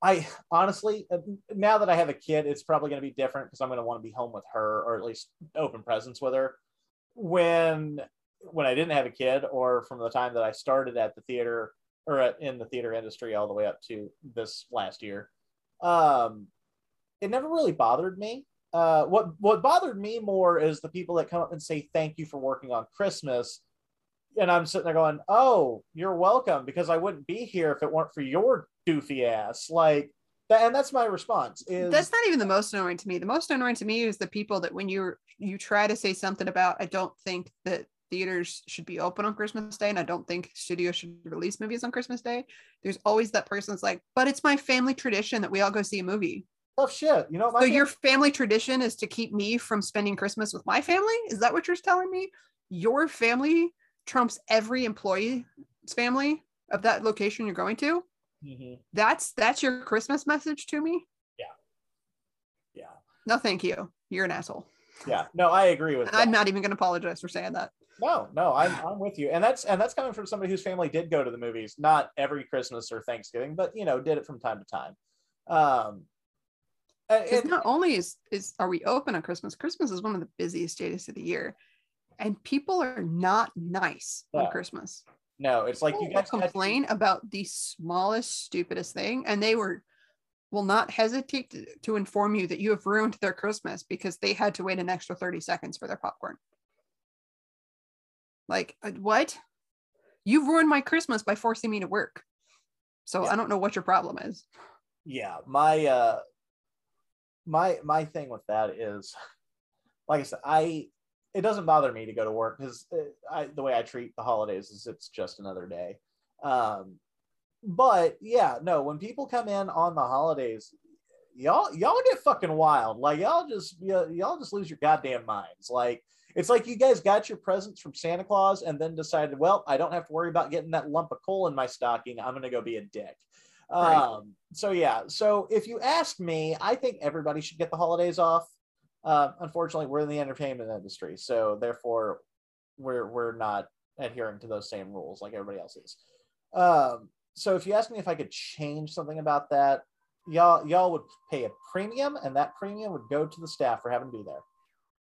I honestly, uh, now that I have a kid, it's probably going to be different because I'm going to want to be home with her or at least open presents with her. When when I didn't have a kid, or from the time that I started at the theater or in the theater industry all the way up to this last year, um, it never really bothered me. Uh, what what bothered me more is the people that come up and say thank you for working on Christmas, and I'm sitting there going, "Oh, you're welcome," because I wouldn't be here if it weren't for your doofy ass. Like that, and that's my response. Is That's not even the most annoying to me. The most annoying to me is the people that when you you try to say something about I don't think that theaters should be open on Christmas Day and I don't think studios should release movies on Christmas Day. There's always that person that's like, but it's my family tradition that we all go see a movie. tough shit. You know, my so fam- your family tradition is to keep me from spending Christmas with my family? Is that what you're telling me? Your family trumps every employee's family of that location you're going to? Mhm. That's that's your Christmas message to me? yeah, Yeah. No, thank you. You're an asshole. yeah. No, I agree with that. I'm not even going to apologize for saying that. No, no, I'm I'm with you, and that's and that's coming from somebody whose family did go to the movies, not every Christmas or Thanksgiving, but you know, did it from time to time. Um, Because and- not only is is are we open on Christmas, Christmas is one of the busiest days of the year, and people are not nice on Christmas. no, it's like you guys had to- complain about the smallest, stupidest thing, and they were will not hesitate to, to inform you that you have ruined their Christmas because they had to wait an extra 30 seconds for their popcorn. Like, uh, what? You've ruined my Christmas by forcing me to work. So I don't know what your problem is. yeah my uh my my thing with that is like i said i it doesn't bother me to go to work because I, the way i treat the holidays is it's just another day Um, but yeah, no, when people come in on the holidays, y'all y'all get fucking wild. Like y'all just y'all just lose your goddamn minds. Like it's like you guys got your presents from Santa Claus and then decided, well, I don't have to worry about getting that lump of coal in my stocking. I'm gonna go be a dick. Right. Um, so yeah, so if you ask me, I think everybody should get the holidays off. Uh, unfortunately, we're in the entertainment industry, so therefore, we're we're not adhering to those same rules like everybody else is. Um, so if you ask me if I could change something about that, y'all y'all would pay a premium, and that premium would go to the staff for having to be there.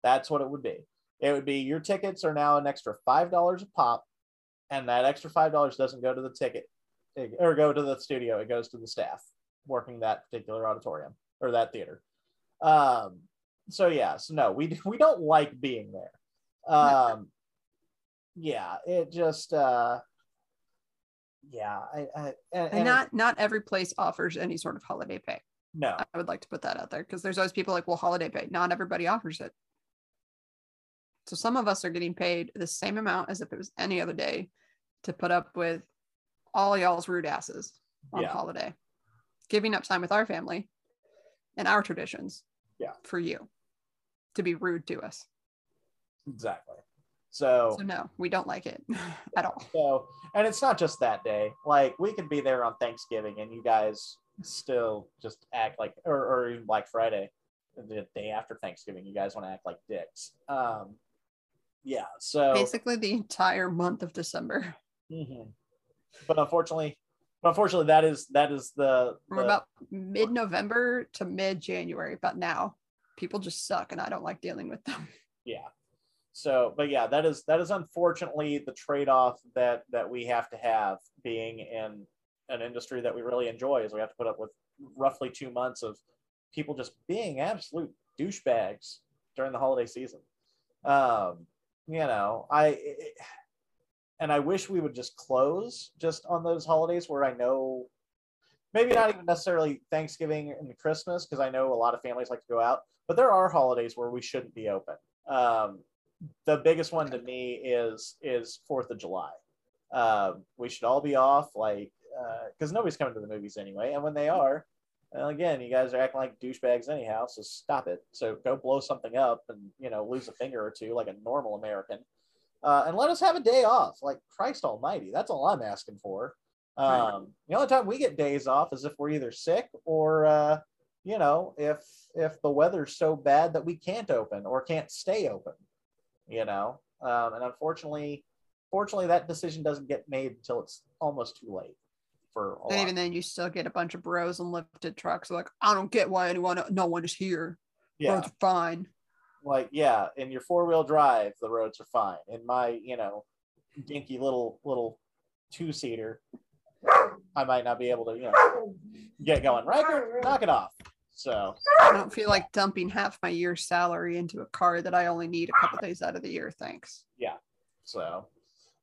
That's what it would be. It would be your tickets are now an extra five dollars a pop, and that extra five dollars doesn't go to the ticket or go to the studio. It goes to the staff working that particular auditorium or that theater. Um, so yeah, so no, we we don't like being there. Um, yeah, it just uh, yeah, I, I and, and not not every place offers any sort of holiday pay. no, I would like to put that out there because there's always people like, well, holiday pay. Not everybody offers it. So some of us are getting paid the same amount as if it was any other day to put up with all y'all's rude asses on Yeah. holiday, giving up time with our family and our traditions. Yeah. For you to be rude to us. exactly. So So no, we don't like it at all. So, and it's not just that day. Like we could be there on Thanksgiving, and you guys still just act like, or, or even Black Friday, the day after Thanksgiving, you guys want to act like dicks. Um, yeah. So, Basically the entire month of December. Mhm. but unfortunately, but unfortunately, that is that is the, From about mid-November to mid-January, but now people just suck and I don't like dealing with them. yeah. So, but yeah, that is that is unfortunately the trade-off that that we have to have being in an industry that we really enjoy is we have to put up with roughly two months of people just being absolute douchebags during the holiday season. Um, you know, I it, and I wish we would just close just on those holidays where I know maybe not even necessarily Thanksgiving and Christmas because I know a lot of families like to go out, but there are holidays where we shouldn't be open. Um, the biggest one to me is is Fourth of July. Um, we should all be off, like because nobody's coming to the movies anyway, and when they are, well, again, you guys are acting like douchebags anyhow, so stop it. So go blow something up and you know lose a finger or two like a normal American, uh, and let us have a day off. Like Christ Almighty, that's all I'm asking for. Um, The only time we get days off is if we're either sick or uh, you know if if the weather's so bad that we can't open or can't stay open. You know, um, and unfortunately, fortunately, that decision doesn't get made until it's almost too late. For And even then you still get a bunch of bros and lifted trucks like, I don't get why anyone no one is here. yeah, Roads are fine. like yeah in your four-wheel drive the roads are fine in my you know dinky little little two-seater i might not be able to you know get going right knock it off so I don't feel like dumping half my year's salary into a car that I only need a couple days out of the year. Thanks. Yeah. So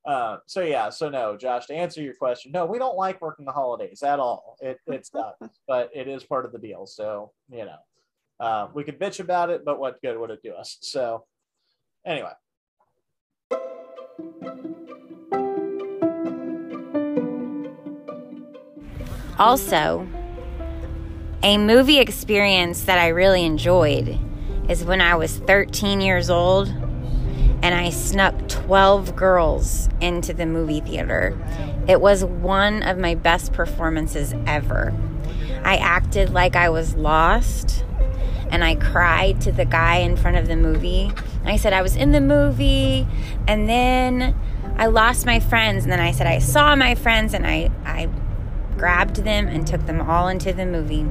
uh so yeah so no josh to answer your question no we don't like working the holidays at all. It it sucks but it is part of the deal. So you know uh, we could bitch about it but what good would it do us? So anyway. Also, a movie experience that I really enjoyed is when I was 13 years old and I snuck 12 girls into the movie theater. It was one of my best performances ever. I acted like I was lost and I cried to the guy in front of the movie. I said I was in the movie and then I lost my friends and then I said I saw my friends and I I grabbed them and took them all into the movie.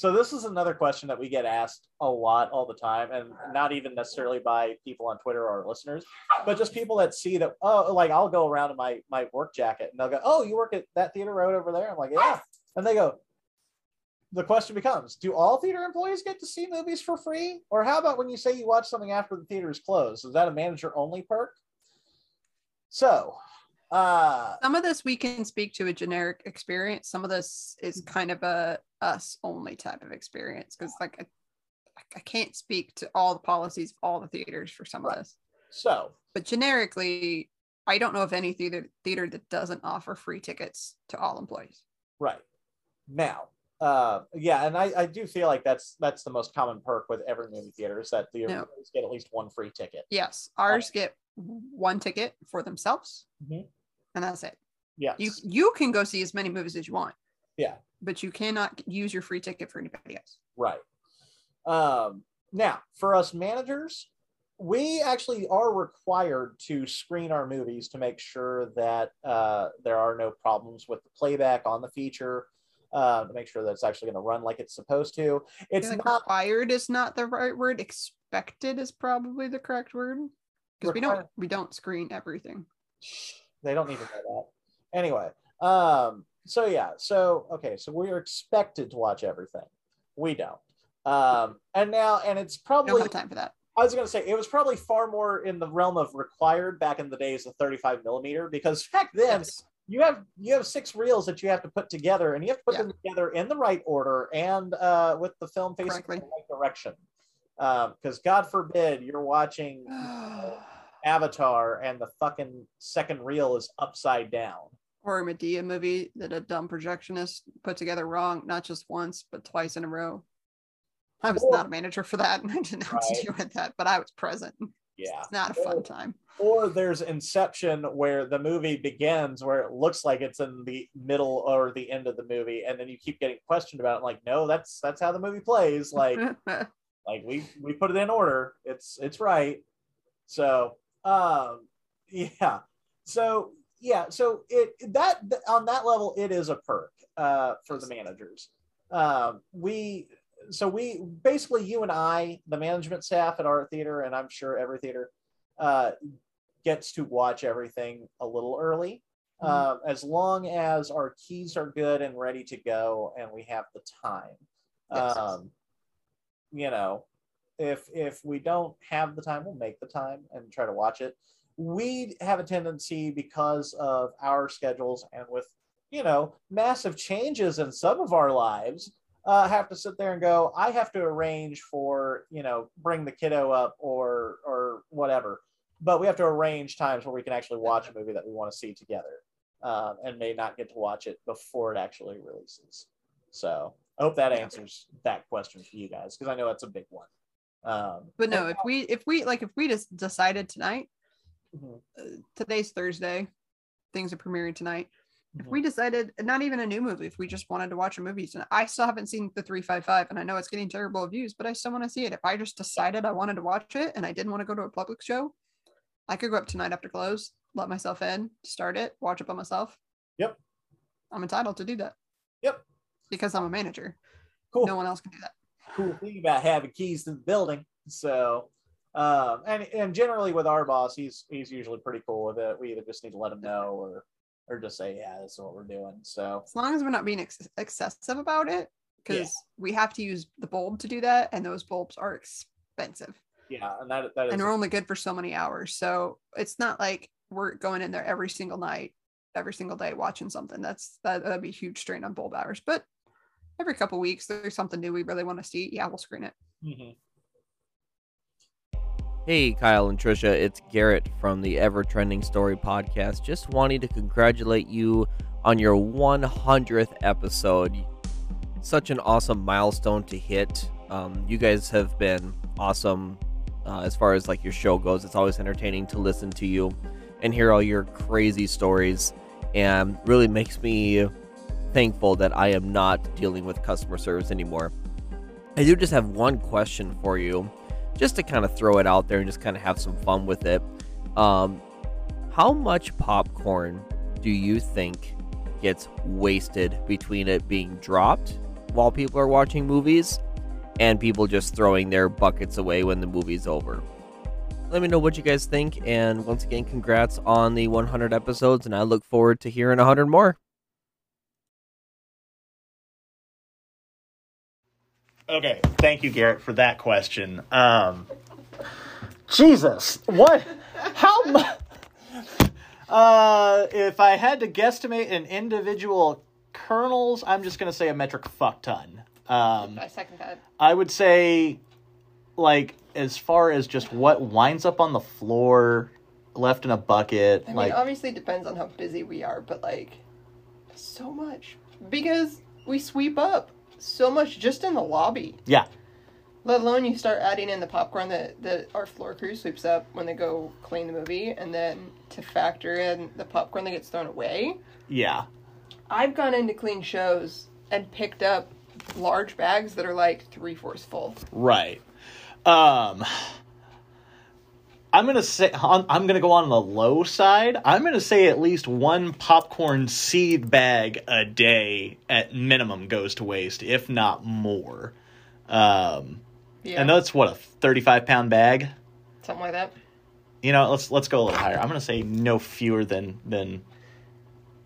So this is another question that we get asked a lot all the time, and not even necessarily by people on Twitter or listeners, but just people that see that. Oh, like I'll go around in my my work jacket, and they'll go, "Oh, you work at that theater road over there?" I'm like, "Yeah," and they go. The question becomes: Do all theater employees get to see movies for free, or how about when you say you watch something after the theater is closed? Is that a manager only perk? So, uh, Some of this we can speak to a generic experience. Some of this is kind of a us only type of experience because like I, I can't speak to all the policies of all the theaters for some of this. So, But generically, I don't know of any theater theater that doesn't offer free tickets to all employees. right now, uh, yeah, and I, I do feel like that's that's the most common perk with every movie theater is that the No. employees get at least one free ticket. Yes, ours get one ticket for themselves, Mhm. and that's it. Yes. You you can go see as many movies as you want, yeah. but you cannot use your free ticket for anybody else. Right. Um, now, for us managers, we actually are required to screen our movies to make sure that uh, there are no problems with the playback on the feature, uh, to make sure that it's actually going to run like it's supposed to. It's like not required is not the right word. Expected is probably the correct word because we don't we don't screen everything. they don't need to know that. Anyway, um, so yeah, so okay, so we're expected to watch everything. We don't. Um, and now, and it's probably don't have time for that. I was going to say it was probably far more in the realm of required back in the days of 35 millimeter because back then Yes. you have you have six reels that you have to put together and you have to put Yeah. them together in the right order and uh, with the film facing Correctly. the right direction. Um, because God forbid you're watching Avatar and the fucking second reel is upside down. Or a Medea movie that a dumb projectionist put together wrong, not just once, but twice in a row. I was Or- not a manager for that, and I didn't have Right. to deal with that, but I was present. Yeah. It's not a fun time. Or there's Inception where the movie begins where it looks like it's in the middle or the end of the movie, and then you keep getting questioned about it. Like, no, that's that's how the movie plays. Like, like we we put it in order. It's it's right. So um yeah. So yeah, so it that on that level it is a perk uh for the managers. Um we so we basically you and I, the management staff at our theater, and I'm sure every theater uh gets to watch everything a little early. Mhm. Um, as long as our keys are good and ready to go and we have the time. Yes. Um, you know, if if we don't have the time, we'll make the time and try to watch it. We have a tendency because of our schedules and with you know massive changes in some of our lives, uh, have to sit there and go. I have to arrange for you know bring the kiddo up or or whatever, but we have to arrange times where we can actually watch a movie that we want to see together, um, and may not get to watch it before it actually releases. So I hope that answers that question for you guys because I know that's a big one. Um, But no, if we if we like if we just decided tonight, Mhm. uh, today's Thursday, things are premiering tonight. If Mhm. we decided not even a new movie, if we just wanted to watch a movie, tonight, I still haven't seen the three five five, and I know it's getting terrible reviews, but I still want to see it. If I just decided I wanted to watch it and I didn't want to go to a public show, I could go up tonight after close, let myself in, start it, watch it by myself. Yep. I'm entitled to do that. Yep. Because I'm a manager. Cool. No one else can do that. cool thing about having keys to the building. So, um, and and generally with our boss, he's he's usually pretty cool with it. We either just need to let him know or or just say, yeah, this is what we're doing. So, as long as we're not being ex- excessive about it because we have to use the bulb to do that and those bulbs are expensive. Yeah, and that that is and they're only good for so many hours. So it's not like we're going in there every single night every single day watching something. That's that, that'd be a huge strain on bulb hours. But every couple weeks there's something new we really want to see. Yeah we'll screen it. Mhm. Hey, Kyle and Trisha, it's Garrett from the Ever Trending Story podcast. Just wanting to congratulate you on your 100th episode. Such an awesome milestone to hit. Um, you guys have been awesome uh, as far as like your show goes. It's always entertaining to listen to you and hear all your crazy stories, and really makes me thankful that I am not dealing with customer service anymore. I do just have one question for you just to kind of throw it out there and just kind of have some fun with it. Um, how much popcorn do you think gets wasted between it being dropped while people are watching movies and people just throwing their buckets away when the movie's over? Let me know what you guys think. And once again, congrats on the 100 episodes, and I look forward to hearing 100 more. Okay, thank you, Garrett, for that question. Um, Jesus, what? How much? Uh, if I had to guesstimate an individual kernels, I'm just gonna say a metric fuck ton. Um, i second that I would say like as far as just what winds up on the floor, left in a bucket, I mean, like obviously it depends on how busy we are, but like, so much because we sweep up so much just in the lobby. yeah, Let alone you start adding in the popcorn that, that our floor crew sweeps up when they go clean the movie, and then to factor in the popcorn that gets thrown away. yeah, I've gone into clean shows and picked up large bags that are like three fourths full. right. Um, I'm gonna say I'm gonna go on the low side. I'm gonna say at least one popcorn seed bag a day at minimum goes to waste, if not more. Um, Yeah, and that's what a 35 pound bag. something like that. You know, let's let's go a little higher. I'm gonna say no fewer than than.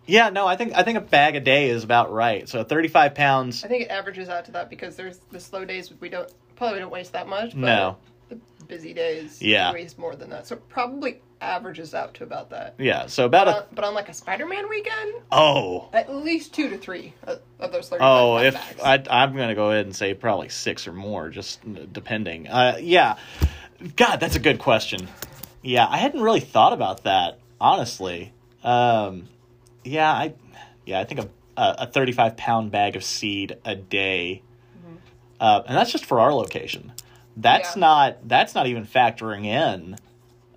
Yeah, no, I think I think a bag a day is about right. So 35 pounds. I think it averages out to that because there's the slow days we don't probably don't waste that much. No. Busy days Yeah. waste more than that. So probably averages out to about that. Yeah, so about But a on, but on like a Spider-Man weekend, oh at least two to three of, those thirty. oh if I I'm gonna go ahead and say probably six or more, just depending. Uh, yeah, God, that's a good question. Yeah, I hadn't really thought about that honestly. Um, yeah, I yeah I think a a, a 35 pound bag of seed a day, uh, and that's just for our location. That's Yeah. not that's not even factoring in.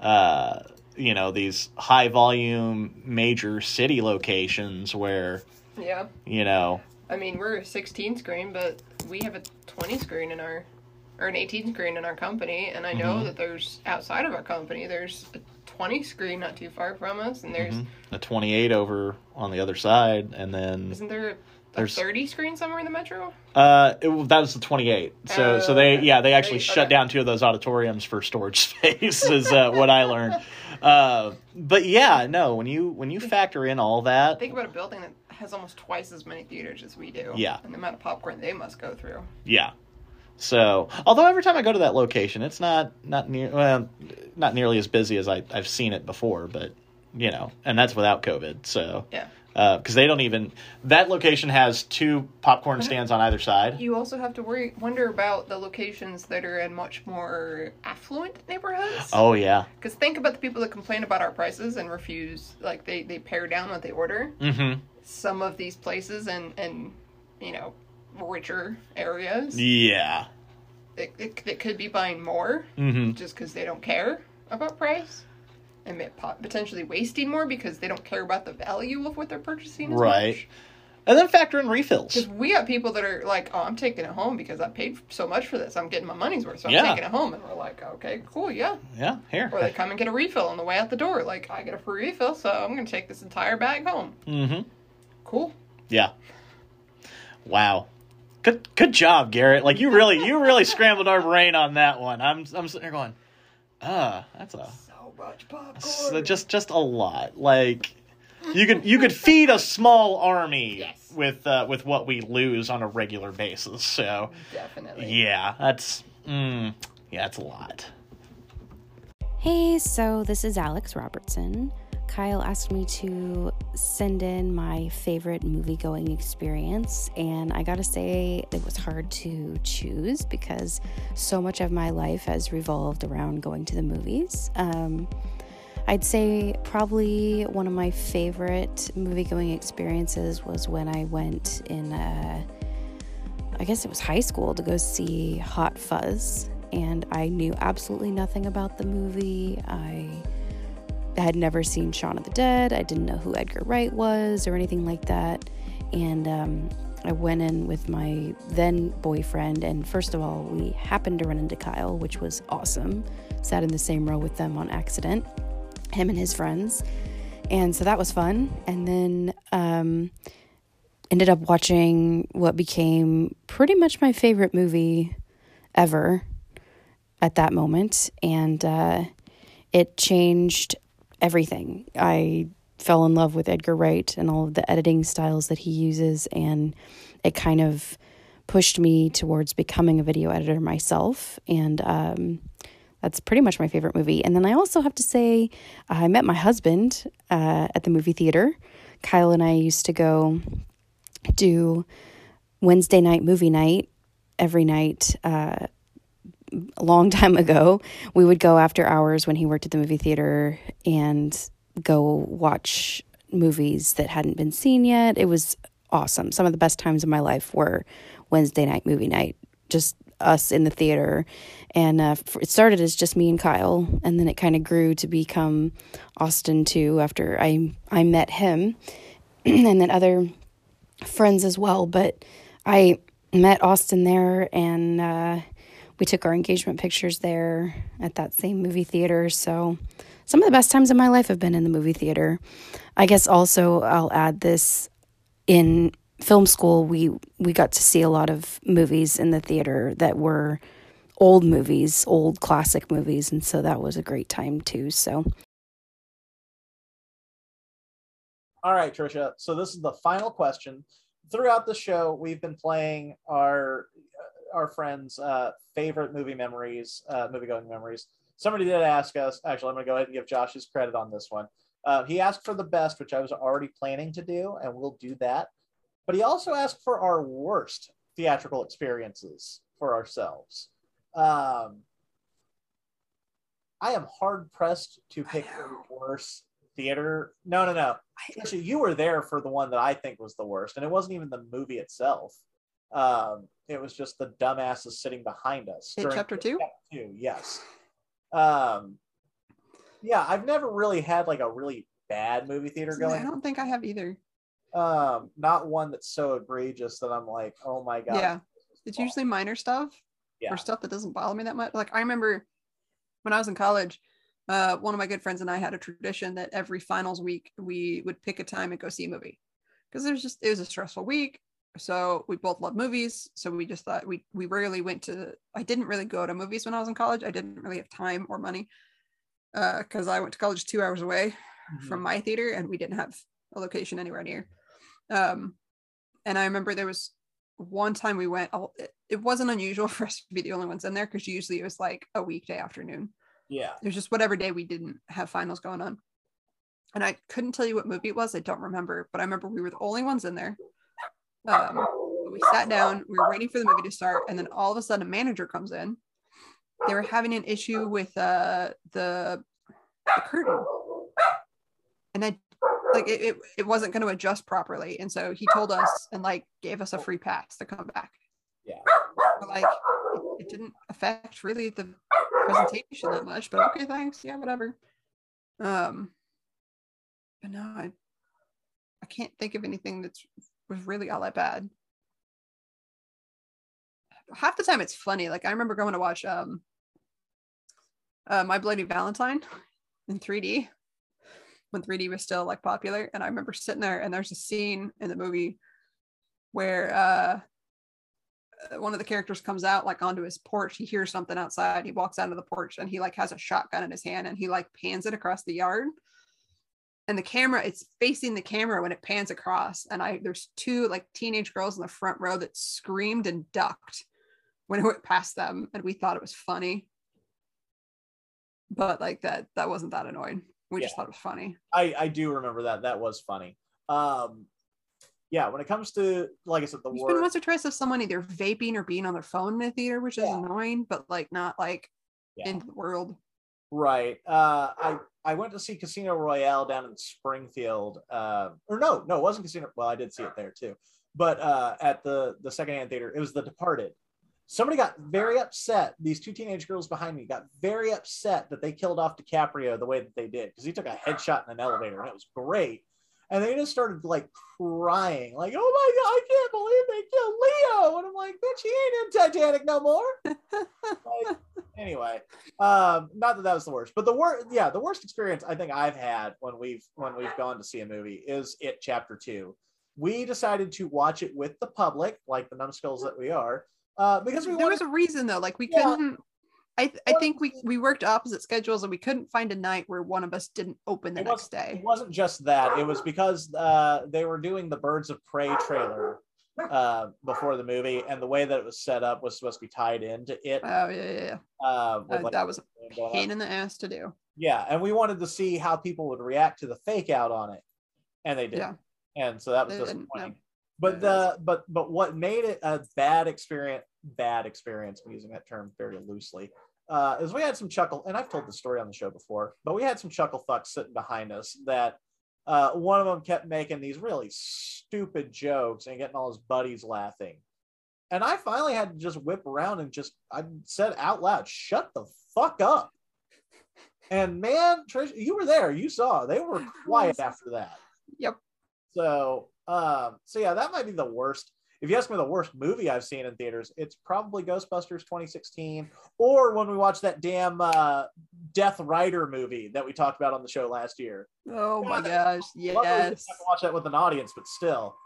Uh, you know these high volume major city locations where yeah. you know I mean, we're a 16 screen, but we have a 20 screen in our, or an 18 screen in our company, and I know Mhm. that there's outside of our company, there's a 20 screen not too far from us, and there's a 28 over on the other side and then isn't there a There's- 30 screen somewhere in the metro? uh it, that was the 28 so so they yeah they actually They- shut okay. down two of those auditoriums for storage space is uh, what i learned uh but yeah no when you when you factor in all that Think about a building that has almost twice as many theaters as we do. Yeah. And the amount of popcorn they must go through. yeah so although every time i go to that location it's not not near well not nearly as busy as I, i've seen it before but you know and that's without covid so Yeah. Because they don't even that location has two popcorn stands on either side. You also have to worry, wonder about the locations that are in much more affluent neighborhoods. oh yeah. Because think about the people that complain about our prices and refuse, like they, they pare down what they order. mm-hmm. Some of these places and and you know richer areas, yeah. It, it, it could be buying more mm-hmm. just because they don't care about price, and potentially wasting more because they don't care about the value of what they're purchasing. As Right. And then factor in refills. Because we have people that are like, "Oh, I'm taking it home because I paid so much for this. I'm getting my money's worth, so I'm Yeah. taking it home." And we're like, "Okay, cool, yeah." Yeah, here. Or they come and get a refill on the way out the door. Like, I get a free refill, so I'm gonna take this entire bag home. Mm-hmm. Cool. Yeah. Wow. Good good job, Garrett. Like you really you really scrambled our brain on that one. I'm I'm sitting there going, ah, that's a much popcorn. so just just a lot. Like you could you could feed a small army Yes. with uh, with what we lose on a regular basis. So Definitely. yeah, that's mm, yeah, that's a lot. Hey, so this is Alex Robertson. Kyle asked me to send in my favorite movie going experience, and I gotta say, it was hard to choose because so much of my life has revolved around going to the movies. Um, I'd say probably one of my favorite movie going experiences was when I went in, uh, I guess it was high school, to go see Hot Fuzz. And I knew absolutely nothing about the movie. I had never seen Shaun of the Dead. I didn't know who Edgar Wright was or anything like that. And um, I went in with my then boyfriend. And first of all, we happened to run into Kyle, which was awesome. Sat in the same row with them on accident, him and his friends. And so that was fun. And then um, ended up watching what became pretty much my favorite movie ever at that moment. And uh, it changed everything. I fell in love with Edgar Wright and all of the editing styles that he uses, and it kind of pushed me towards becoming a video editor myself. And um, that's pretty much my favorite movie. And then I also have to say, I met my husband uh, at the movie theater. Kyle and I used to go do Wednesday night movie night every night. Uh, a long time ago. We would go after hours when he worked at the movie theater and go watch movies that hadn't been seen yet. It was awesome. Some of the best times of my life were Wednesday night movie night, just us in the theater. And uh, it started as just me and Kyle, and then it kind of grew to become Austin too after I I met him, and then other friends as well. But I met Austin there, and uh, we took our engagement pictures there at that same movie theater. So some of the best times of my life have been in the movie theater. I guess also I'll add this in film school we we got to see a lot of movies in the theater that were old movies, old classic movies, and so that was a great time too. So All right, Trisha. So this is the final question. Throughout the show, we've been playing our our friends' uh, favorite movie memories, uh, movie going memories. Somebody did ask us. Actually, I'm going to go ahead and give Josh his credit on this one. Uh, he asked for the best, which I was already planning to do, and we'll do that. But he also asked for our worst theatrical experiences for ourselves. Um, I am hard pressed to pick a worse theater. No, no, no. Actually, you were there for the one that I think was the worst, and it wasn't even the movie itself. Um, it was just the dumbasses sitting behind us. It chapter two? Chapter two, yes. Um, yeah, I've never really had like a really bad movie theater going. I don't think I have either. Um, not one that's so egregious that I'm like, oh my god. Yeah. It's usually minor stuff Yeah. or stuff that doesn't bother me that much. Like I remember when I was in college, uh, one of my good friends and I had a tradition that every finals week we would pick a time and go see a movie because it was just it was a stressful week. So we both love movies. So we just thought we we rarely went to. I didn't really go to movies when I was in college. I didn't really have time or money because I went to college two hours away from my theater and we didn't have a location anywhere near. Um, and I remember there was one time we went. oh, It, it wasn't unusual for us to be the only ones in there because usually it was like a weekday afternoon. Yeah. It was just whatever day we didn't have finals going on. And I couldn't tell you what movie it was. I don't remember, but I remember we were the only ones in there. Um, we sat down, we were waiting for the movie to start, and then all of a sudden a manager comes in. They were having an issue with uh, the, the curtain. And I like it, it, it wasn't going to adjust properly. And so he told us and like gave us a free pass to come back. Yeah. But like it, it didn't affect really the presentation that much, but okay, thanks. Yeah, whatever. Um but no, I I can't think of anything that's was really all that bad. Half the time it's funny. Like I remember going to watch um uh, My Bloody Valentine in 3D when 3D was still like popular. And I remember sitting there and there's a scene in the movie where uh one of the characters comes out like onto his porch. He hears something outside. He walks out of the porch and he like has a shotgun in his hand and he like pans it across the yard. And the camera, it's facing the camera when it pans across. And I there's two like teenage girls in the front row that screamed and ducked when it went past them. And we thought it was funny. But like that, that wasn't that annoying. We just thought it was funny. I, I do remember that. That was funny. Um, yeah, when it comes to like I said, the word. once or twice of someone either vaping or being on their phone in the theater, which is Yeah. annoying, but like not like Yeah. into the world. Right. Uh, I I went to see Casino Royale down in Springfield. Uh, or no, no, it wasn't Casino. Well, I did see it there too, but uh, at the the secondhand theater, it was The Departed. Somebody got very upset. These two teenage girls behind me got very upset that they killed off DiCaprio the way that they did because he took a headshot in an elevator and it was great. And they just started like crying, like, "Oh my god, I can't believe they killed Leo!" And I'm like, "Bitch, he ain't in Titanic no more." Like, anyway, um, not that that was the worst, but the worst, yeah, the worst experience I think I've had when we've when we've gone to see a movie is It Chapter Two. We decided to watch it with the public, like the numbskulls that we are, uh, because we there wanted was a reason though. Like we Yeah. couldn't. I th- I think we we worked opposite schedules and we couldn't find a night where one of us didn't open the It next day. It wasn't just that. It was because uh, they were doing the Birds of Prey trailer uh, before the movie, and the way that it was set up was supposed to be tied into it. Oh yeah, yeah, yeah. Uh, Uh, like, that was a pain in the ass to do. Yeah, and we wanted to see how people would react to the fake out on it, and they did. Yeah. And so that was They disappointing. But the but but what made it a bad experience, bad experience, I'm using that term very loosely, uh, is we had some chuckle, and I've told the story on the show before, but we had some chuckle fucks sitting behind us that uh, one of them kept making these really stupid jokes and getting all his buddies laughing. And I finally had to just whip around and just I said out loud, "Shut the fuck up!" And man, Trish, you were there. You saw they were quiet after that. Yep. So, um, so yeah, that might be the worst. If you ask me the worst movie I've seen in theaters, it's probably Ghostbusters 2016, or when we watched that damn uh, Death Rider movie that we talked about on the show last year. Oh my gosh, Luckily, we didn't yes. have to watch that with an audience, but still.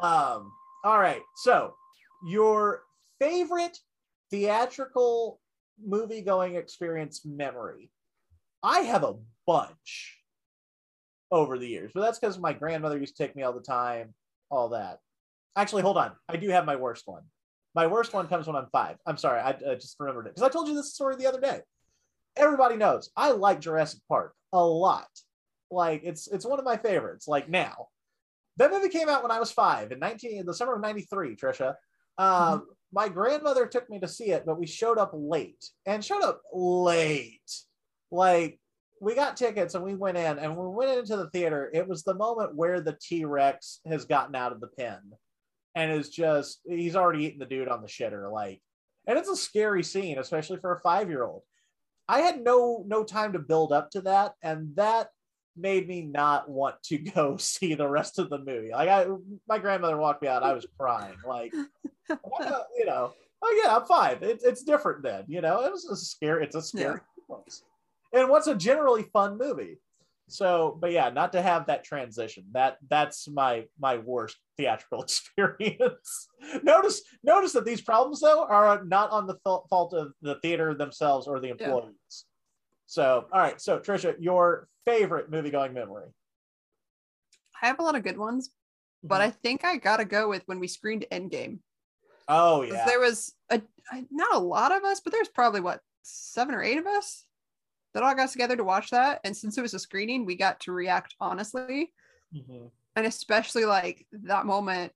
Um, all right. So, your favorite theatrical movie going experience memory? I have a bunch over the years, but that's because my grandmother used to take me all the time, all that. Actually, hold on. I do have my worst one. My worst one comes when I'm five. I'm sorry. I uh, just remembered it because I told you this story the other day. Everybody knows I like Jurassic Park a lot. Like it's it's one of my favorites. Like now, that movie came out when I was five in 19 in the summer of 93, Trisha. Um, My grandmother took me to see it, but we showed up late and showed up late. Like we got tickets and we went in, and we went into the theater, it was the moment where the T Rex has gotten out of the pen and is just he's already eating the dude on the shitter. Like, and it's a scary scene, especially for a five year old. I had no no time to build up to that, and that made me not want to go see the rest of the movie. Like I, my grandmother walked me out. I was crying. Like, you know, oh yeah, I'm fine. It's it's different then. You know, it was a scary. It's a scary place. And what's a generally fun movie? So, but yeah, not to have that transition. That that's my my worst theatrical experience. notice notice that these problems though are not on the fault fault of the theater themselves or the employees. So, all right. So, Trisha, your favorite movie going memory? I have a lot of good ones, but mm-hmm. I think I gotta go with when we screened Endgame. oh yeah. There was a not a lot of us, but there's probably what seven or eight of us that all got together to watch that. And since it was a screening, we got to react honestly. Mhm. And especially like that moment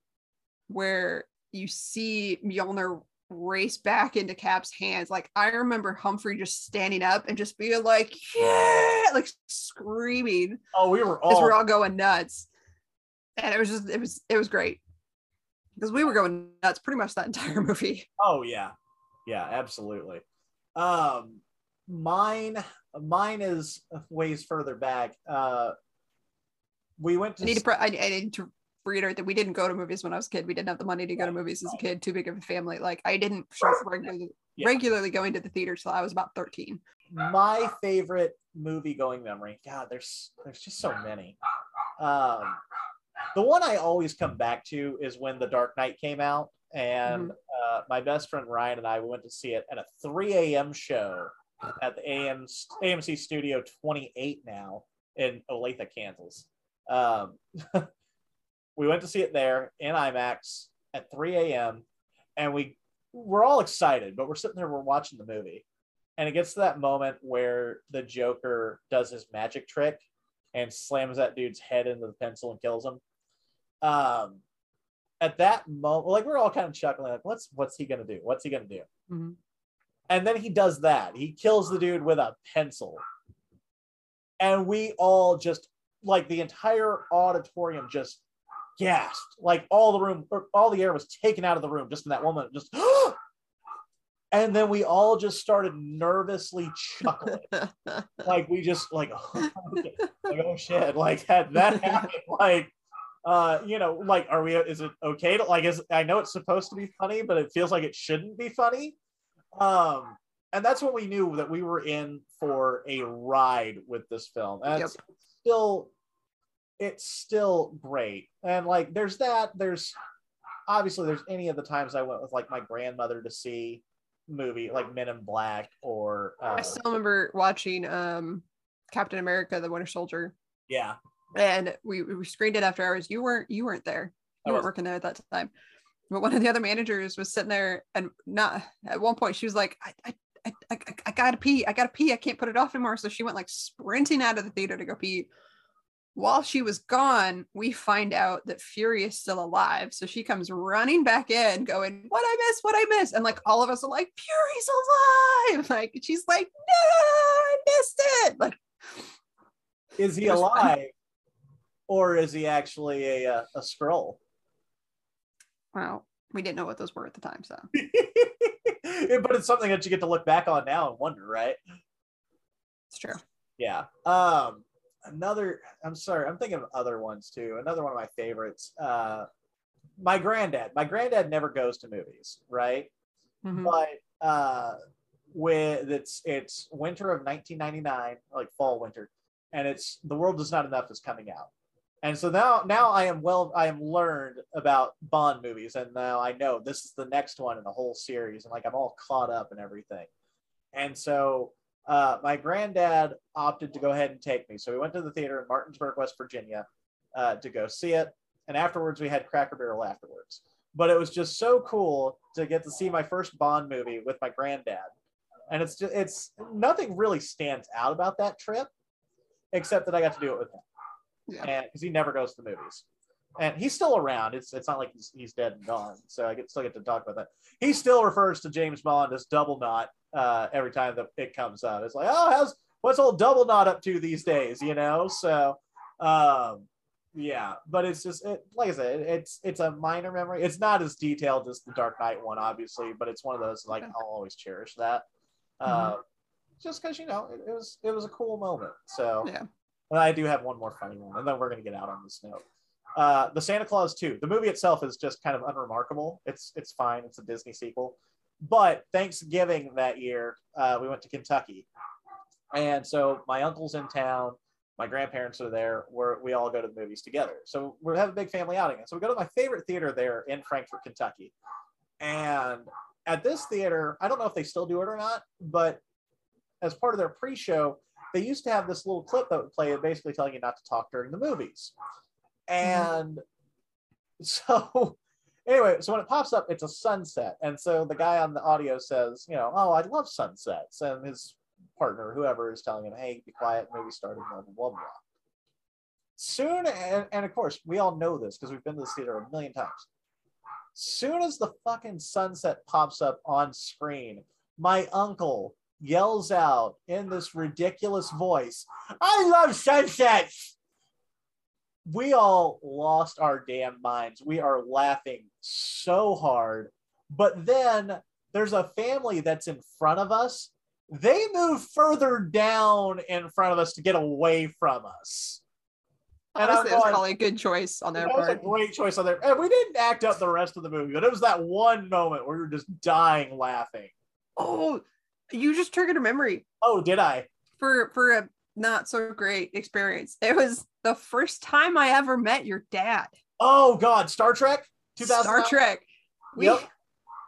where you see Mjolnir race back into Cap's hands. Like I remember Humphrey just standing up and just being like, yeah, like screaming. Oh, we were all we're all going nuts. And it was just it was it was great. Because we were going nuts pretty much that entire movie. Oh yeah, yeah, absolutely. Um, mine, mine is ways further back. Uh, we went to. I need to I, I need to reiterate that we didn't go to movies when I was a kid. We didn't have the money to go to movies as a kid. Too big of a family. Like I didn't regularly Yeah. regularly going to the theater till I was about thirteen. my favorite movie going memory. God, there's there's just so many. Um, the one I always come back to is when The Dark Knight came out, and uh, my best friend Ryan and I we went to see it at a 3 a.m. show at the AM, AMC Studio 28 now in Olathe, Kansas. Um, we went to see it there in IMAX at 3 a.m. and we we're all excited, but we're sitting there, we're watching the movie, and it gets to that moment where the Joker does his magic trick and slams that dude's head into the pencil and kills him. Um, at that moment, like we're all kind of chuckling, like, what's what's he gonna do? What's he gonna do? Mhm. And then he does that. He kills the dude with a pencil. And we all just like the entire auditorium just gasped. Like all the room, or all the air was taken out of the room just in that moment. Just and then we all just started nervously chuckling. like we just like, like oh shit, like had that happened. Like uh, you know, like are we is it okay to like is I know it's supposed to be funny, but it feels like it shouldn't be funny. Um, and that's when we knew that we were in for a ride with this film. And it's still it's still great. And like there's that, there's obviously there's any of the times I went with like my grandmother to see movie like Men in Black or uh, I still remember watching um Captain America: The Winter Soldier, yeah. and we, we screened it after hours. You weren't you weren't there. I You weren't wasn't. working there at that time. But one of the other managers was sitting there, and not at one point she was like, I, I, I, I, I gotta pee. I gotta pee. I can't put it off anymore. So she went like sprinting out of the theater to go pee. while she was gone, we find out that Fury is still alive. So she comes running back in, going, What I miss, what I miss. And like all of us are like, Fury's alive. Like she's like, No, I missed it. Like, Is he It was fun. alive, or is he actually a a, a Skrull? Well, we didn't know what those were at the time. So but it's something that you get to look back on now and wonder, right? it's true. Yeah. Um, another. I'm sorry. I'm thinking of other ones too. Another one of my favorites. Uh, my granddad. My granddad never goes to movies, right? Mhm. But uh, with it's it's winter of 1999, like fall winter, and it's the world is not enough is coming out. And so now, now I am well, I am learned about Bond movies, and now I know this is the next one in the whole series, and like I'm all caught up and everything. And so uh, my granddad opted to go ahead and take me. So we went to the theater in Martinsburg, West Virginia, uh, to go see it, and afterwards we had Cracker Barrel afterwards. But it was just so cool to get to see my first Bond movie with my granddad, and it's just it's nothing really stands out about that trip, except that I got to do it with him Yeah. because he never goes to the movies, and he's still around. It's it's not like he's, he's dead and gone. So I get still get to talk about that. He still refers to James Bond as Double Naught uh, every time that it comes up. It's like, oh, how's what's old Double Naught up to these days? You know, so um, yeah. But it's just it, like I said, it's it's a minor memory. It's not as detailed as the Dark Knight one, obviously, but it's one of those like I'll always cherish that. Uh, just because you know it, it was it was a cool moment. So Yeah. And I do have one more funny one, and then we're going to get out on this note. Uh, the Santa Claus 2. The movie itself is just kind of unremarkable. It's it's fine. It's a Disney sequel. But Thanksgiving that year, uh, we went to Kentucky, and so my uncle's in town. My grandparents are there. We're, we all go to the movies together. So we have a big family outing. And so we go to my favorite theater there in Frankfort, Kentucky. And at this theater, I don't know if they still do it or not, but as part of their pre-show, they used to have this little clip that would play basically telling you not to talk during the movies. And so anyway, so when it pops up, it's a sunset. And so the guy on the audio says, you know, oh, I love sunsets. And his partner, whoever, is telling him, hey, be quiet, movie started, blah, blah, blah, blah. Soon, and, and of course, we all know this because we've been to the theater a million times. Soon as the fucking sunset pops up on screen, my uncle yells out in this ridiculous voice, I love sunsets. We all lost our damn minds. We are laughing so hard. But then there's a family that's in front of us. They move further down in front of us to get away from us. Oh, and I'm Honestly, it was probably a good choice on their that was a great choice on there. And we didn't act up the rest of the movie, but it was that one moment where we were just dying laughing. Oh, you just triggered a memory Oh, did I? for for a not so great experience. It was the first time I ever met your dad. Oh God, Star Trek, 2000. Star Trek. We, Yep.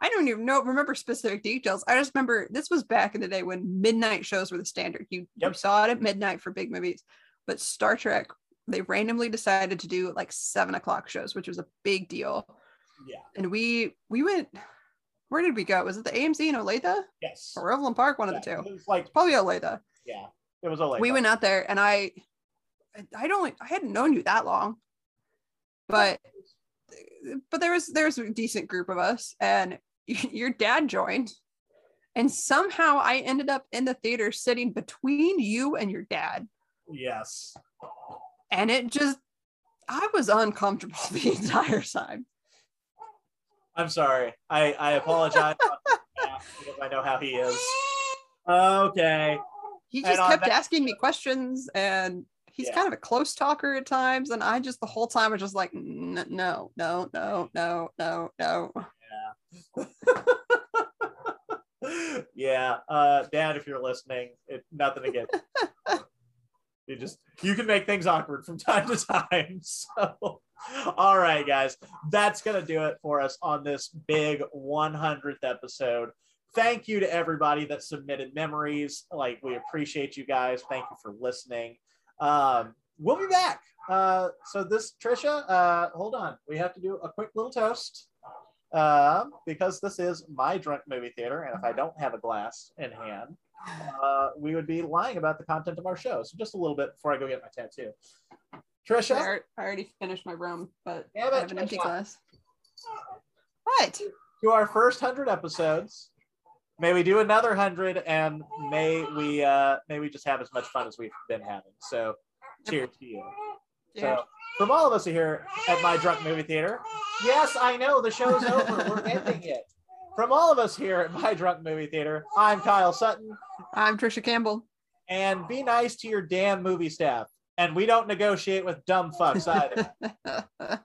I don't even know remember specific details. I just remember this was back in the day when midnight shows were the standard. You, you saw it at midnight for big movies, but Star Trek they randomly decided to do like seven o'clock shows, which was a big deal. Yeah. And we we went. Where did we go? Was it the AMC in Olathe Yes. or Overland Park? One Yeah, of the two. It was like Probably Olathe. yeah, it was Olathe. we went out there and I I don't I hadn't known you that long. But but there was there was a decent group of us and your dad joined and somehow I ended up in the theater sitting between you and your dad Yes. and it just I was uncomfortable the entire time. I'm sorry. I I apologize because I know how he is. Okay. He just kept that- asking me questions and he's Yeah. kind of a close talker at times and I just the whole time was just like "N- no no no no no no yeah, uh, Dad, if you're listening, it, nothing against you. you. Just you can make things awkward from time to time. So, all right, guys, that's gonna do it for us on this big 100th episode. Thank you to everybody that submitted memories. Like we appreciate you guys. Thank you for listening. Um, we'll be back. Uh, so this Trisha, uh, hold on, we have to do a quick little toast um, because this is my drunk movie theater, and if I don't have a glass in hand, uh, we would be lying about the content of our show. So just a little bit before I go get my tattoo. Trisha, I already finished my room, but it, I have an empty glass. What? to our first hundred episodes. May we do another hundred, and may we uh, may we just have as much fun as we've been having. So, cheers to you. So, from all of us here at my drunk movie theater, yes, I know the show's over. We're ending it. From all of us here at my drunk movie theater, I'm Kyle Sutton, I'm Trisha Campbell. and be nice to your damn movie staff. And we don't negotiate with dumb fucks either.